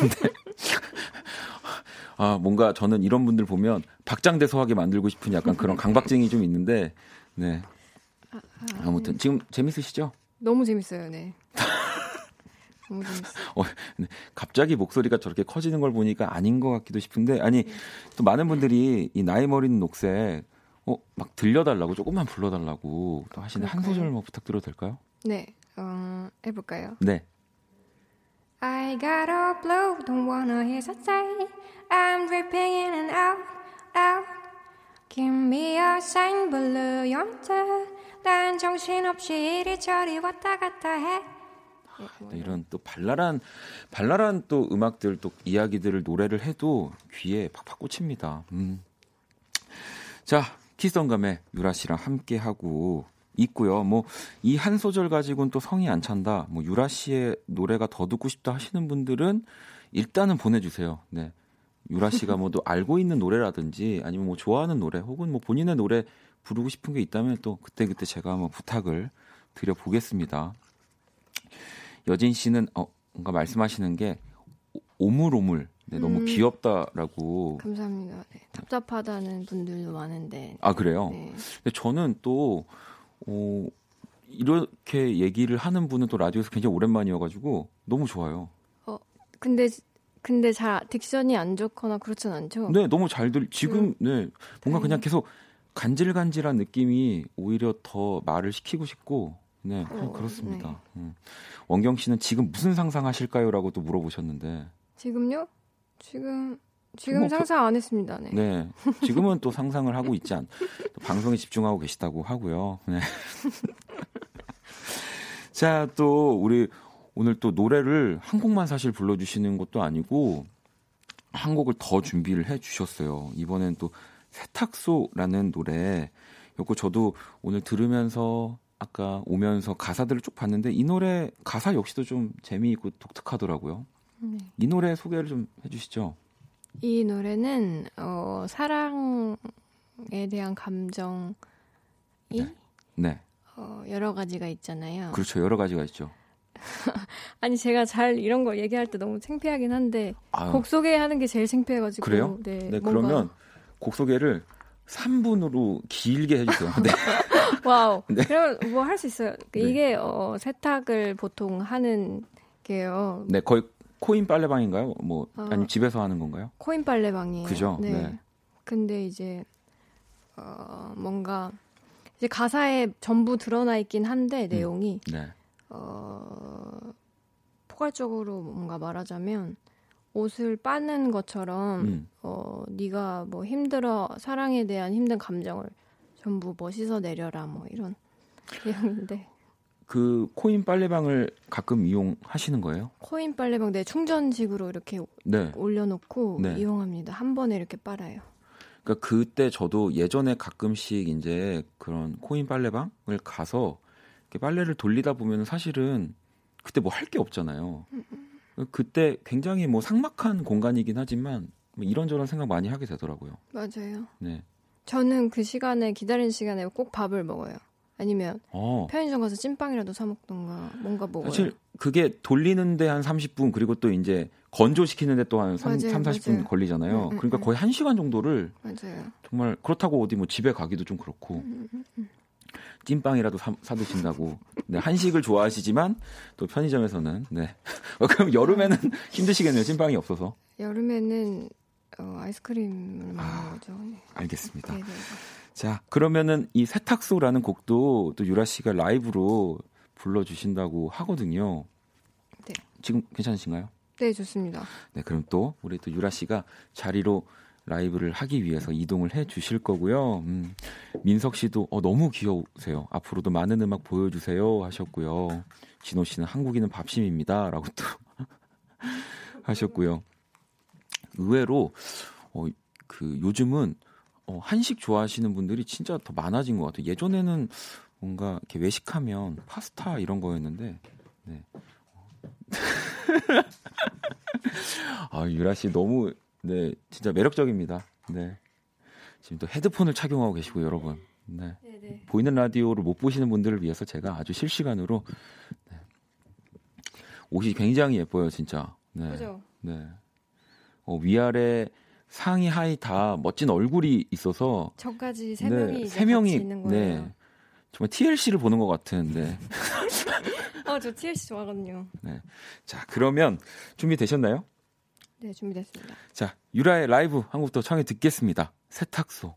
네. 아 뭔가 저는 이런 분들 보면 박장대소하게 만들고 싶은 약간 그런 강박증이 좀 있는데 네 아, 아무튼 지금 재밌으시죠? 너무 재밌어요, 네. 너무 재밌어요. 어, 네. 갑자기 목소리가 저렇게 커지는 걸 보니까 아닌 것 같기도 싶은데 아니 또 많은 분들이 이 나이 머리는 녹색 어 막 들려달라고 조금만 불러달라고 또 하시는데 한 그럴까요? 소절 뭐 부탁드려도 될까요? 네, 어, 해볼까요? 네. I got all blue, don't wanna hear so say. I'm dripping in and out, out. Give me a sign, blue yonder. 난 정신없이 이리저리 왔다 갔다 해. 네, 이런 또 발랄한 발랄한 또 음악들 또 이야기들을 노래를 해도 귀에 팍팍 꽂힙니다. 음. 자 키스던감에 유라 씨랑 함께 하고 있고요. 뭐 이 한 소절 가지고는 또 성이 안 찬다. 뭐 유라 씨의 노래가 더 듣고 싶다 하시는 분들은 일단은 보내주세요. 네. 유라 씨가 뭐 또 알고 있는 노래라든지 아니면 뭐 좋아하는 노래 혹은 뭐 본인의 노래 부르고 싶은 게 있다면 또 그때 그때 제가 한번 부탁을 드려 보겠습니다. 여진 씨는 어 뭔가 말씀하시는 게 오- 오물오물 네, 너무 음. 귀엽다라고 감사합니다. 네. 답답하다는 분들도 많은데. 아 그래요? 네. 근데 저는 또 어, 이렇게 얘기를 하는 분은 또 라디오에서 굉장히 오랜만이어가지고 너무 좋아요. 근데 근데 잘 딕션이 안 좋거나 그렇진 않죠. 네, 너무 잘 들. 지금 네 뭔가 그냥 다행이네. 계속 간질간질한 느낌이 오히려 더 말을 시키고 싶고 네 어, 그렇습니다. 음. 원경 씨는 지금 무슨 상상하실까요?라고 또 물어보셨는데 지금요? 지금 지금 뭐, 상상 안 했습니다. 네. 네 지금은 또 상상을 하고 있지 않. 또 방송에 집중하고 계시다고 하고요. 네. 자, 또 우리 오늘 또 노래를 한 곡만 사실 불러주시는 것도 아니고 한 곡을 더 준비를 해 주셨어요. 이번엔 또 세탁소라는 노래. 요거 저도 오늘 들으면서 아까 오면서 가사들을 쭉 봤는데 이 노래 가사 역시도 좀 재미있고 독특하더라고요. 네. 이 노래 소개를 좀 해주시죠. 이 노래는 어, 사랑에 대한 감정이 네. 네, 어, 여러 가지가 있잖아요. 그렇죠. 여러 가지가 있죠. 아니 제가 잘 이런 거 얘기할 때 너무 창피하긴 한데 아유. 곡 소개하는 게 제일 창피해가지고 그래요? 네, 네, 뭔가- 그러면 곡 소개를 3분으로 길게 해주세요. 네. 와우. 네. 그럼 뭐 할 수 있어요. 네. 이게 어, 세탁을 보통 하는 게요. 네, 거의 코인 빨래방인가요? 뭐 어. 아니면 집에서 하는 건가요? 코인 빨래방이에요. 그죠? 네. 네. 근데 이제 어, 뭔가 이제 가사에 전부 드러나 있긴 한데 내용이 네. 어, 포괄적으로 뭔가 말하자면 옷을 빠는 것처럼 음. 어, 네가 뭐 힘들어 사랑에 대한 힘든 감정을 전부 뭐 씻어 내려라 뭐 이런 내용인데 그 코인 빨래방을 가끔 이용하시는 거예요? 코인 빨래방 내 충전식으로 이렇게 네. 올려놓고 네. 이용합니다. 한 번에 이렇게 빨아요. 그러니까 그때 저도 예전에 가끔씩 이제 그런 코인 빨래방을 가서 이렇게 빨래를 돌리다 보면 사실은 그때 뭐 할 게 없잖아요. 그때 굉장히 뭐 삭막한 공간이긴 하지만 뭐 이런저런 생각 많이 하게 되더라고요. 맞아요. 네. 저는 그 시간에 기다리는 시간에 꼭 밥을 먹어요. 아니면 어. 편의점 가서 찐빵이라도 사 먹던가 뭔가 먹어요. 사실 그게 돌리는데 한 30분 그리고 또 이제 건조시키는데 또 한 3, 맞아요, 3, 40분 맞아요. 걸리잖아요. 음, 음, 그러니까 음. 거의 1시간 정도를 맞아요. 정말 그렇다고 어디 뭐 집에 가기도 좀 그렇고 음, 찐빵이라도 사, 사 드신다고 네, 한식을 좋아하시지만 또 편의점에서는 네 어, 그럼 여름에는 힘드시겠네요 찐빵이 없어서 여름에는 어, 아이스크림을 먹는 아. 거죠. 네. 알겠습니다 네, 네. 자 그러면은 이 세탁소라는 곡도 또 유라 씨가 라이브로 불러주신다고 하거든요 네. 지금 괜찮으신가요? 네, 좋습니다. 네, 그럼 또 우리 또 유라 씨가 자리로 라이브를 하기 위해서 이동을 해 주실 거고요. 음, 민석 씨도 어, 너무 귀여우세요. 앞으로도 많은 음악 보여주세요 하셨고요. 진호 씨는 한국인은 밥심입니다 라고 또 하셨고요. 의외로 어, 그 요즘은 어, 한식 좋아하시는 분들이 진짜 더 많아진 것 같아요. 예전에는 뭔가 이렇게 외식하면 파스타 이런 거였는데 네. 아, 유라 씨 너무 네, 진짜 매력적입니다. 네. 지금 또 헤드폰을 착용하고 계시고 여러분. 네. 네, 네. 보이는 라디오를 못 보시는 분들을 위해서 제가 아주 실시간으로 네. 옷이 굉장히 예뻐요, 진짜. 네. 그죠? 네. 어, 위아래 상의 하의 다 멋진 얼굴이 있어서 저까지 세 네, 명이 이제 세 명이 있는 거예요. 네. 정말 TLC를 보는 것 같은 네. 어, 저 TLC 좋아하거든요. 자, 그러면 준비되셨나요? 네, 준비됐습니다. 자, 유라의 라이브 한곡더 청해 듣겠습니다. 세탁소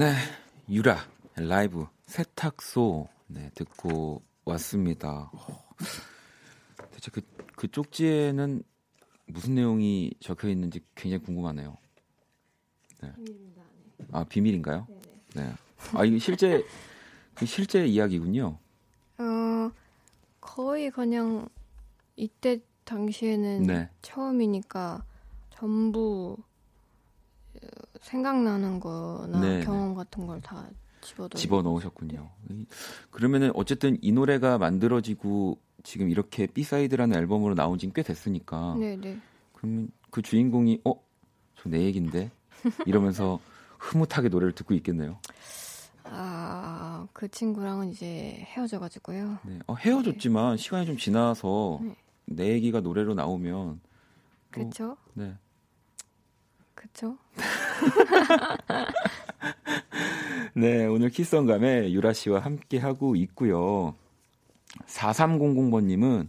네, 유라 라이브 세탁소 네 듣고 왔습니다. 어, 대체 그, 그 쪽지에는 무슨 내용이 적혀 있는지 굉장히 궁금하네요. 네. 아 비밀인가요? 네. 아 이게 실제 그 실제 이야기군요. 어, 거의 그냥 이때 당시에는 네. 처음이니까 전부 어, 생각나는 거나 네, 경험 같은 걸 다. 집어 넣으셨군요. 그러면은 어쨌든 이 노래가 만들어지고 지금 이렇게 B 사이드라는 앨범으로 나온 지는 꽤 됐으니까 네네. 그러면 그 주인공이 어? 저 내 얘긴데 이러면서 흐뭇하게 노래를 듣고 있겠네요. 아, 그 친구랑은 이제 헤어져 가지고요. 네. 어, 헤어졌지만 시간이 좀 지나서 네. 내 얘기가 노래로 나오면 또, 그쵸? 네. 그쵸? 네, 오늘 키스언감에 유라 씨와 함께 하고 있고요. 4300번님은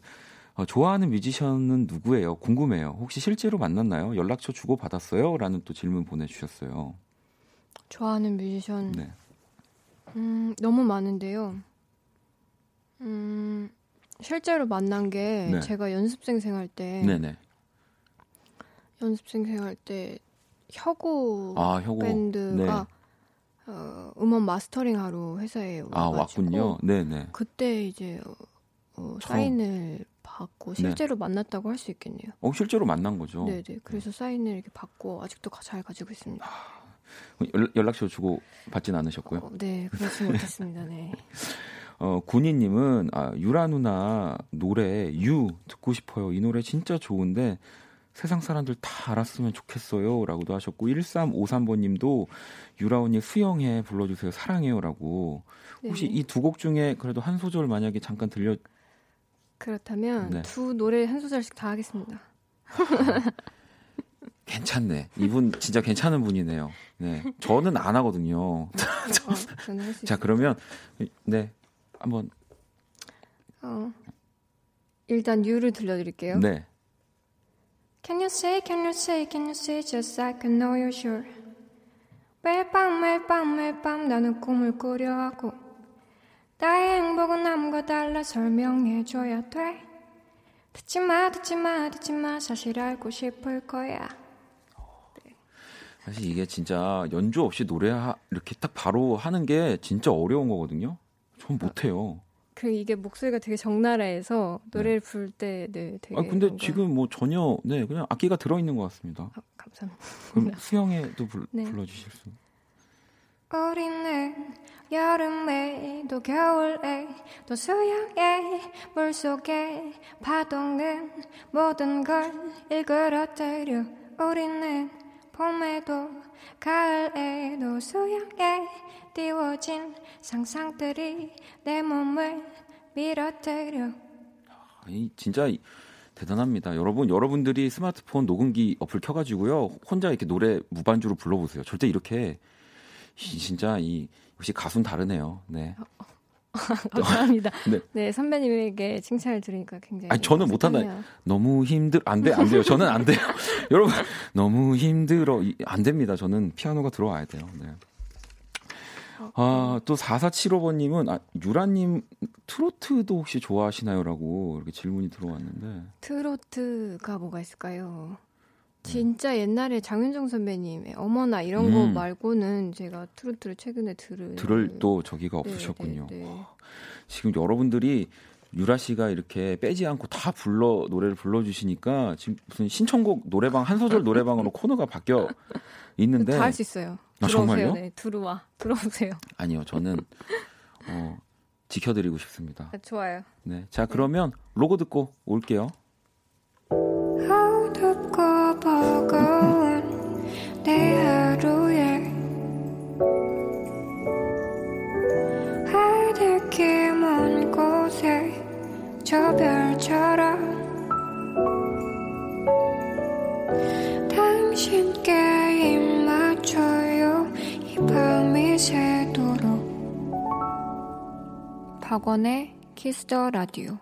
어, 좋아하는 뮤지션은 누구예요? 궁금해요. 혹시 실제로 만났나요? 연락처 주고 받았어요? 라는 또 질문 보내주셨어요. 좋아하는 뮤지션 네. 음, 너무 많은데요. 음, 실제로 만난 게 네. 제가 연습생 생활 때 네네. 연습생 생활 때 혁오 아, 혁오. 밴드가 어, 음원 마스터링 하러 회사에 아, 왔군요. 네네. 그때 이제 어, 어, 사인을 받고 네. 실제로 만났다고 할 수 있겠네요. 어, 실제로 만난 거죠. 네네. 그래서 사인을 이렇게 받고 아직도 가- 잘 가지고 있습니다. 연- 연락처 주고 받진 않으셨고요. 어, 네, 그렇지 못했습니다. 네. 어, 군희님은 아, 유라 누나 노래 유 듣고 싶어요. 이 노래 진짜 좋은데 세상 사람들 다 알았으면 좋겠어요 라고도 하셨고 1353번님도 유라 언니 수영해 불러주세요 사랑해요 라고 혹시 네. 이두 곡 중에 그래도 한 소절 만약에 잠깐 들려 그렇다면 네. 두 노래 한 소절씩 다 하겠습니다. 괜찮네 이분 진짜 괜찮은 분이네요. 네 저는 안 하거든요. 어, 저는 할수 자. 그러면 네 한번 어, 일단 유를 들려드릴게요. 네 Can you say, can you say, can you say just I know you're sure? 매일 밤 매일 밤 매일 밤 나는 꿈을 꾸려 하고 나의 행복은 남과 달라 설명해줘야 돼. 듣지 마 듣지 마 듣지 마. 사실 알고 싶을 거야. 사실 이게 진짜 연주 없이 노래 하, 이렇게 딱 바로 하는 게 진짜 어려운 거거든요. 전 못해요. 그 이게 목소리가 되게 적나라해서 노래를 부를 때 네, 되게 아 근데 뭔가- 지금 뭐 전혀 네 그냥 악기가 들어 있는 것 같습니다. 아, 감사합니다. 그럼 수영에도 불, 네. 불러주실 수? 우리는 여름에 또 겨울에 또 수영에 물속에 파도는 모든 걸 일그러뜨려 우리는 봄에도 가을에도 수영에 띄워진 상상들이 내 몸을 밀어뜨려 아니 진짜 이- 대단합니다. 여러분 여러분들이 스마트폰 녹음기 어플 켜가지고요 혼자 이렇게 노래 무반주로 불러보세요. 절대 이렇게 이- 진짜 이 역시 가수는 다르네요. 네. 감사합니다. 네. 네. 선배님에게 칭찬을 들으니까 굉장히 아니, 저는 못한다. 너무 힘들 안 돼 안 돼요. 저는 안 돼요. 여러분 너무 힘들어 이- 안 됩니다. 저는 피아노가 들어와야 돼요. 네. 아, 또 4475번님은, 아, 유라님, 트로트도 혹시 좋아하시나요?라고 이렇게 질문이 들어왔는데. 트로트가 뭐가 있을까요? 진짜 옛날에 장윤정 선배님의 어머나 이런 거 음. 말고는 제가 트로트를 최근에 들을 들을 또 저기가 네, 없으셨군요. 네, 네. 지금 여러분들이 유라 씨가 이렇게 빼지 않고 다 불러 노래를 불러주시니까 지금 무슨 신청곡 노래방 한 소절 노래방으로 코너가 바뀌어 있는데 다 할 수 있어요. 아. 정말요? 네, 들어와. 들어오세요. 아니요 저는 어, 지켜드리고 싶습니다. 아, 좋아요. 네, 자 그러면 로고 듣고 올게요. 어둡고 버거운 내 하루에 하늘길 먼 곳에 저 별처럼 당신께 입 맞춰요 이 밤이 새도록 박원의 키스 더 라디오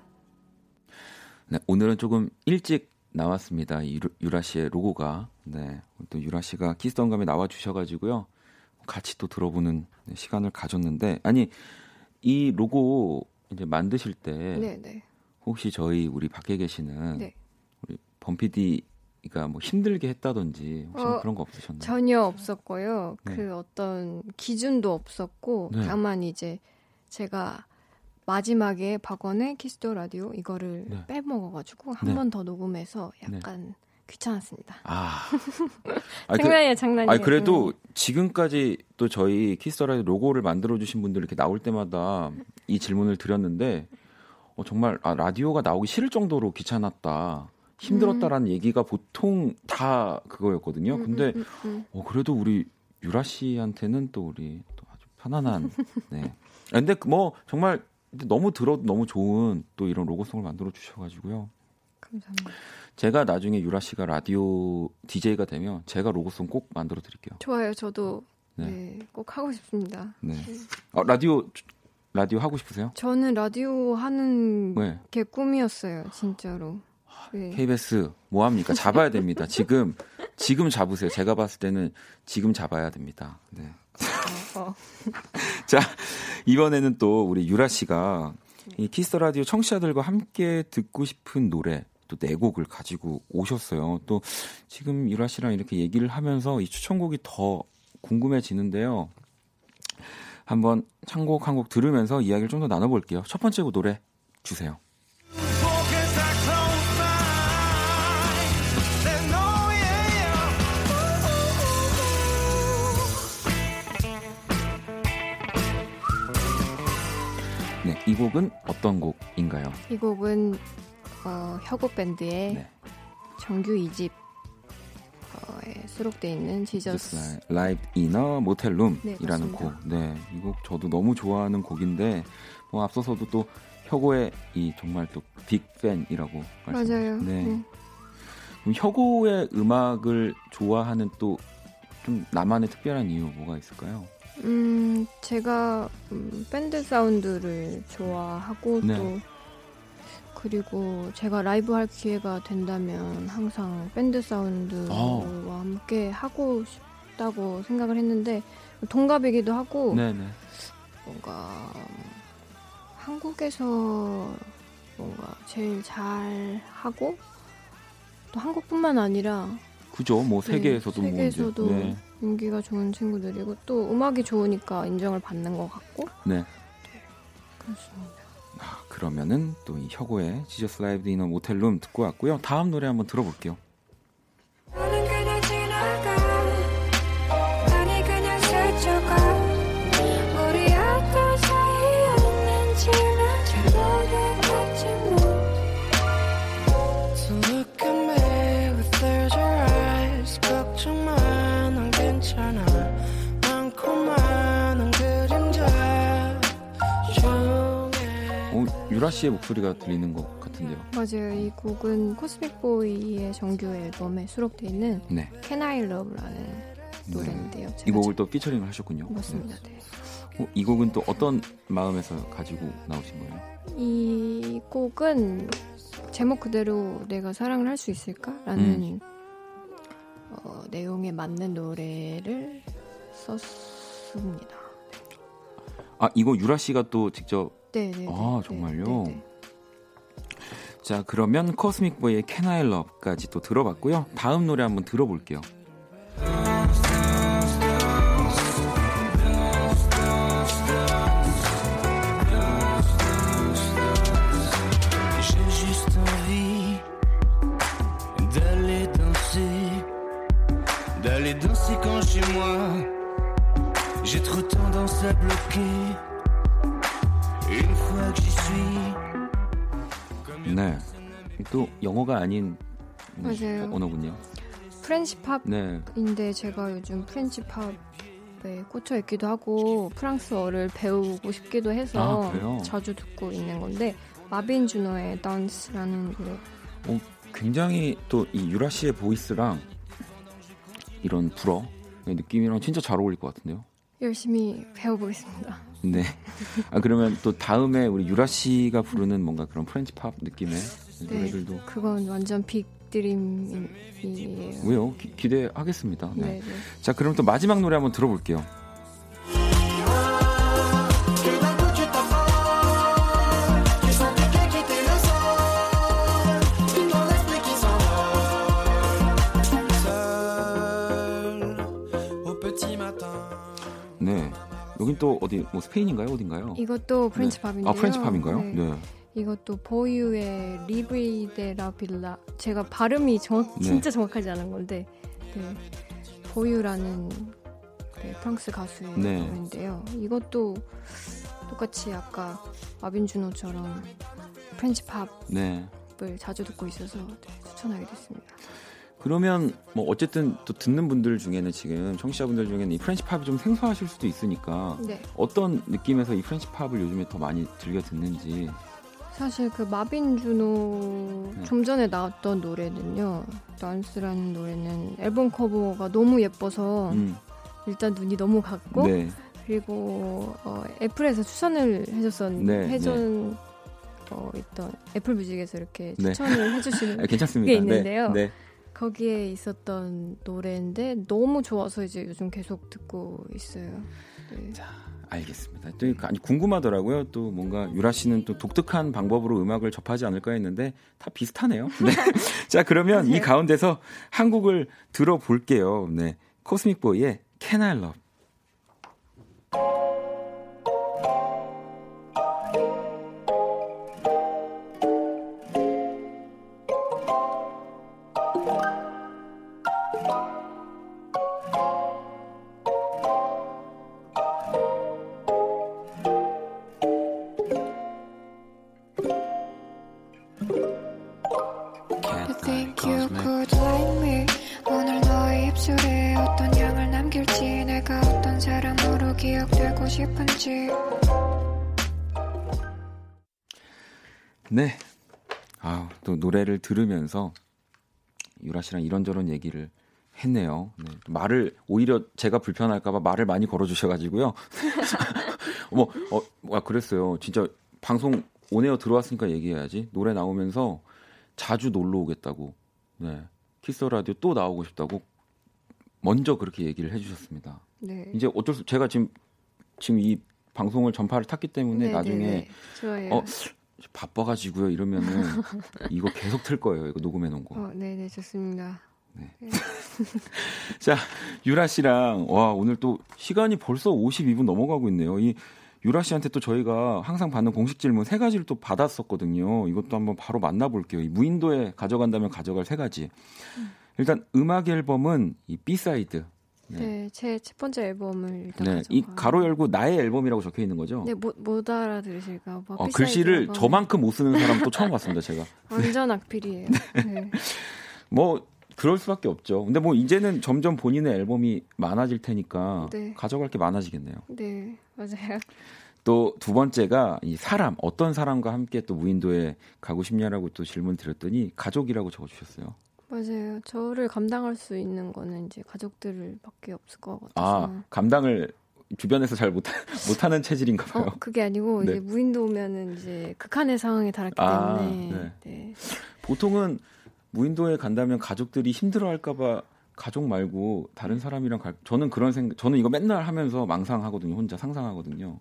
네, 오늘은 조금 일찍 나왔습니다. 유라 씨의 로고가 네, 또 유라 씨가 키스 더 음감에 나와 주셔가지고요. 같이 또 들어보는 시간을 가졌는데 아니 이 로고 이제 만드실 때 네, 네. 혹시 저희 우리 밖에 계시는 네. 우리 범PD가 뭐 힘들게 했다든지 혹시 뭐 어, 그런 거 없으셨나요? 전혀 없었고요. 네. 그 어떤 기준도 없었고 네. 다만 이제 제가 마지막에 박원의 키스 더 라디오 이거를 네. 빼먹어가지고 한 네. 번 더 녹음해서 약간 귀찮았습니다. 아, 아, 그, 장난이에요, 장난이에요. 아니 그래도 장난이에요. 지금까지 또 저희 키스 더 라디오 로고를 만들어 주신 분들 이렇게 나올 때마다 이 질문을 드렸는데 어, 정말 아, 라디오가 나오기 싫을 정도로 귀찮았다. 힘들었다라는 얘기가 보통 다 그거였거든요. 음, 근데 음, 음, 어, 그래도 우리 유라 씨한테는 또 우리 또 아주 편안한 네. 아, 근데 그뭐 정말 너무 들어도 너무 좋은 또 이런 로고송을 만들어 주셔가지고요. 감사합니다. 제가 나중에 유라 씨가 라디오 DJ가 되면 제가 로고송 꼭 만들어 드릴게요. 좋아요. 저도 네. 네, 꼭 하고 싶습니다. 네. 아, 라디오 라디오 하고 싶으세요? 저는 라디오 하는 네. 게 꿈이었어요, 진짜로. 네. KBS 뭐 합니까? 잡아야 됩니다. 지금 지금 잡으세요. 제가 봤을 때는 지금 잡아야 됩니다. 네. 어, 어. 자, 이번에는 또 우리 유라 씨가 이 키스 라디오 청취자들과 함께 듣고 싶은 노래 또 네 곡을 가지고 오셨어요. 또 지금 유라 씨랑 이렇게 얘기를 하면서 이 추천곡이 더 궁금해지는데요. 한번 창곡 한 곡 들으면서 이야기를 좀 더 나눠볼게요. 첫 번째 곡 노래 주세요. 이 곡은 어떤 곡인가요? 이 곡은 어, 혁오 밴드의 네. 정규 2집 에 수록돼 있는 지저스 라이브 이너 모텔 네, 룸이라는 맞습니다. 곡. 네, 이 곡 저도 너무 좋아하는 곡인데 뭐 앞서서도 또 혁오의 이 정말 또 빅팬이라고 말씀. 맞아요. 네. 네. 그럼 혁오의 음악을 좋아하는 또 좀 나만의 특별한 이유 뭐가 있을까요? 음, 제가 음, 밴드 사운드를 좋아하고 네. 또 그리고 제가 라이브 할 기회가 된다면 항상 밴드 사운드와 어. 함께 하고 싶다고 생각을 했는데 동갑이기도 하고 네, 네. 뭔가 한국에서 뭔가 제일 잘 하고 또 한국뿐만 아니라 그죠. 뭐 네, 세계에서도 뭐 세계에서도 네. 인기가 좋은 친구들이고 또 음악이 좋으니까 인정을 받는 것 같고 네. 그렇습니다. 아, 그러면은 또 이 혁오의 지저스 라이브 디너 모텔룸 듣고 왔고요. 다음 노래 한번 들어볼게요. 유라 씨의 목소리가 들리는 것 같은데요. 맞아요. 이 곡은 코스믹 보이의 정규 앨범에 수록돼 있는 네. Can I Love라는 노래인데요. 이 곡을 또 피처링을 하셨군요. 지- 맞습니다. 네. 네. 어, 이 곡은 또 어떤 마음에서 가지고 나오신 거예요? 이 곡은 제목 그대로 내가 사랑을 할 수 있을까라는 어, 내용에 맞는 노래를 썼습니다. 아, 이거 유라 씨가 또 직접 네, 네. 아, 정말요? 자, 그러면 코스믹 보이의 Can I Love까지 또 들어봤고요. 다음 노래 한번 들어볼게요. J'ai juste envie d'aller danser, d'aller danser quand chez moi. J'ai trop tendance à bloquer. 네. 또 영어가 아닌 음, 맞아요. 언어군요. French 네. 팝인데 제가 요즘 French 팝에 꽂혀 있기도 하고 프랑스어를 배우고 싶기도 해서 아? 자주 듣고 있는 건데 마빈 주노의 Dance라는 노래 어, 굉장히 또 이 유라 씨의 voice랑 이런 불어 느낌이랑 진짜 잘 어울릴 것 같은데요. 열심히 배워보겠습니다. 네. 아 그러면 또 다음에 우리 유라 씨가 부르는 뭔가 그런 French 팝 느낌의 네. 노래들도 그건 완전 big dream이에요. 왜요? 기, 기대하겠습니다. 네. 네, 네. 자, 그럼 또 마지막 노래 한번 들어볼게요. 여긴 또 어디 뭐 스페인인가요? 어딘가요? 이것도 French 네. 팝인데요. 아, French 팝인가요? 네. 네. 이것도 보유의 리브이데라 빌라 제가 발음이 정확 네. 진짜 정확하지 않은 건데 네. Voyou라는 네, 프랑스 가수의 네. 노래인데요. 이것도 똑같이 아까 마빈 주노처럼 French 팝을 네. 자주 듣고 있어서 네, 추천하게 됐습니다. 그러면 뭐 어쨌든 또 듣는 분들 중에는 지금 청취자분들 중에는 이 French 팝이 좀 생소하실 수도 있으니까 네. 어떤 느낌에서 이 French 팝을 요즘에 더 많이 즐겨 듣는지 사실 그 마빈 주노 네. 좀 전에 나왔던 노래는요. dance라는 노래는 앨범 커버가 너무 예뻐서 음, 일단 눈이 너무 갔고 네. 그리고 어, 애플에서 추천을 해줬었 네, 해준 어, 있던 애플 뮤직에서 이렇게 네. 추천을 해주시는 아. 게 있는데요. 네. 네. 거기에 있었던 노래인데 너무 좋아서 이제 요즘 계속 듣고 있어요. 네. 자, 알겠습니다. 또 아니 궁금하더라고요. 또 뭔가 유라 씨는 또 독특한 방법으로 음악을 접하지 않을까 했는데 다 비슷하네요. 네. 자, 그러면 이 가운데서 한 곡을 들어볼게요. 네. 코스믹 보이의 Can I Love. 어떤 향을 남길지 내가 어떤 사람으로 기억되고 싶은지 네. 아, 또 노래를 들으면서 유라 씨랑 이런저런 얘기를 했네요. 네. 말을 오히려 제가 불편할까봐 말을 많이 걸어주셔가지고요. 어머, 어, 와 그랬어요. 진짜 방송 온에어 들어왔으니까 얘기해야지. 노래 나오면서 자주 놀러 오겠다고. 네. 키스 라디오 또 나오고 싶다고 먼저 그렇게 얘기를 해주셨습니다. 네. 이제 어쩔 수 제가 지금 지금 이 방송을 전파를 탔기 때문에 네, 나중에 네, 네. 좋아요. 어 바빠가지고요 이러면은 이거 계속 틀 거예요 이거 녹음해 놓은 거 어, 네, 네, 좋습니다. 네. 자, 유라 씨랑 와 오늘 또 시간이 벌써 52분 넘어가고 있네요. 이 유라 씨한테 또 저희가 항상 받는 공식 질문 세 가지를 또 받았었거든요. 이것도 한번 바로 만나볼게요. 이 무인도에 가져간다면 가져갈 세 가지. 일단 음악 앨범은 이 B side. 네. 네, 제 첫 번째 앨범을 일단 네, 이 가져가. 가로 열고 나의 앨범이라고 적혀 있는 거죠. 네, 못, 못 알아들으실까 봐. 어, B side 글씨를 앨범. 저만큼 못 쓰는 사람 또 처음 봤습니다, 제가. 완전 악필이에요. 네. 뭐 그럴 수밖에 없죠. 근데 뭐 이제는 점점 본인의 앨범이 많아질 테니까 네. 가져갈 게 많아지겠네요. 네, 맞아요. 또 두 번째가 이 사람 어떤 사람과 함께 또 무인도에 가고 싶냐라고 또 질문 드렸더니 가족이라고 적어주셨어요. 맞아요. 저를 감당할 수 있는 거는 이제 가족들밖에 없을 것 같아서. 아 감당을 주변에서 잘 못, 못하는 체질인가 봐요. 어, 그게 아니고 네. 이제 무인도 오면은 이제 극한의 상황에 달았기 아, 때문에 네. 네. 보통은 무인도에 간다면 가족들이 힘들어할까봐 가족 말고 다른 사람이랑 갈. 저는 그런 생각. 저는 이거 맨날 하면서 망상하거든요. 혼자 상상하거든요.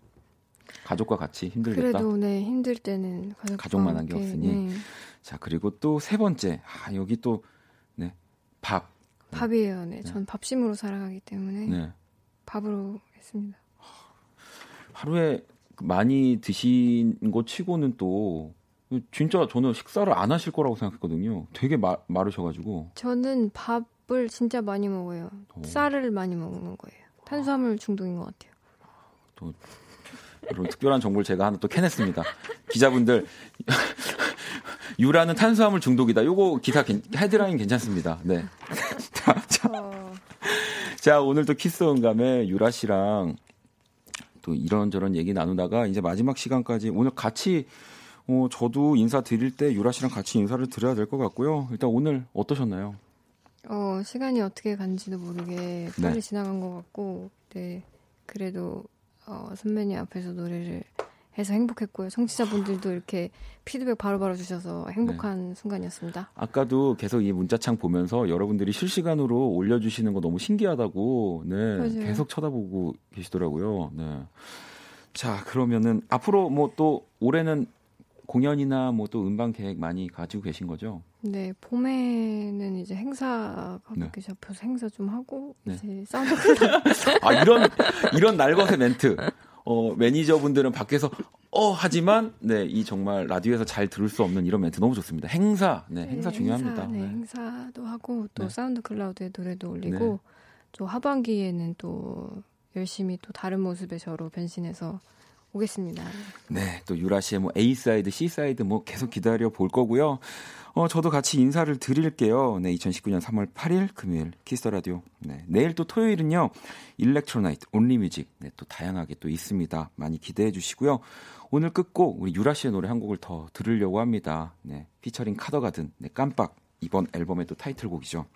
가족과 같이 힘들겠다. 그래도 네 힘들 때는 가족만한 게 없으니. 네. 자 그리고 또 세 번째. 아 여기 또 네. 밥. 밥이에요. 네, 전 밥심으로 살아가기 때문에 네. 밥으로 했습니다. 하루에 많이 드신 거 치고는 또 진짜 저는 식사를 안 하실 거라고 생각했거든요. 되게 마, 마르셔가지고. 저는 밥을 진짜 많이 먹어요. 오. 쌀을 많이 먹는 거예요. 탄수화물 중독인 것 같아요. 또 이런 특별한 정보를 제가 하나 또 캐냈습니다. 기자분들 유라는 탄수화물 중독이다. 요거 기사 괜- 헤드라인 괜찮습니다. 네. 자, 자, 자, 오늘 또 키스 음감회에 유라 씨랑 또 이런저런 얘기 나누다가 이제 마지막 시간까지 오늘 같이 어, 저도 인사 드릴 때 유라 씨랑 같이 인사를 드려야 될 것 같고요. 일단 오늘 어떠셨나요? 어, 시간이 어떻게 간지도 모르게 빨리 네. 지나간 것 같고, 네. 그래도, 어, 선배님 앞에서 노래를 해서 행복했고요. 청취자분들도 이렇게 피드백 바로바로 주셔서 행복한 순간이었습니다. 아까도 계속 이 문자창 보면서 여러분들이 실시간으로 올려주시는 거 너무 신기하다고 네 맞아요. 계속 쳐다보고 계시더라고요. 네. 자 그러면은 앞으로 뭐 또 올해는 공연이나 뭐 또 음반 계획 많이 가지고 계신 거죠? 네, 봄에는 이제 행사가 네. 이렇게 잡혀서 행사 좀 하고, 네. 이제 사운드 클럽. 아 이런 이런 날것의 멘트. 어 매니저분들은 밖에서 어 하지만 네 이 정말 라디오에서 잘 들을 수 없는 이런 멘트 너무 좋습니다. 행사 네 행사 중요합니다. 행사, 네, 네. 행사도 하고 또 네. SoundCloud에 노래도 올리고 네. 또 하반기에는 또 열심히 또 다른 모습의 저로 변신해서 오겠습니다. 네, 또 유라 씨의 뭐 A side, C side 뭐 계속 기다려 볼 거고요. 어, 저도 같이 인사를 드릴게요. 네, 2019년 3월 8일 금요일 Kiss the Radio. 네, 내일 또 토요일은요. Electro Night, Only Music. 네, 또 다양하게 또 있습니다. 많이 기대해 주시고요. 오늘 끝곡 우리 유라 씨의 노래 한 곡을 더 들으려고 합니다. 네, 피처링 카더가든. 네, 깜빡. 이번 앨범의 또 타이틀곡이죠.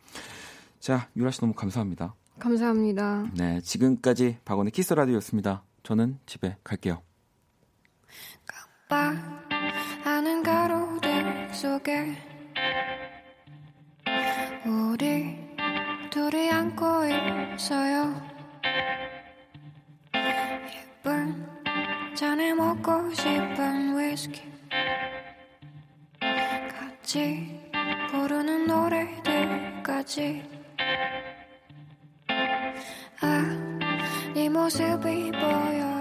자, 유라 씨 너무 감사합니다. 감사합니다. 네, 지금까지 박원의 Kiss Radio였습니다. 저는 집에 갈게요. 하는 가로등 속에 우리 둘이 안고 있어요. 예쁜 잔에 먹고 싶은 위스키 같이 부르는 노래들까지. 아, 네 모습이 보여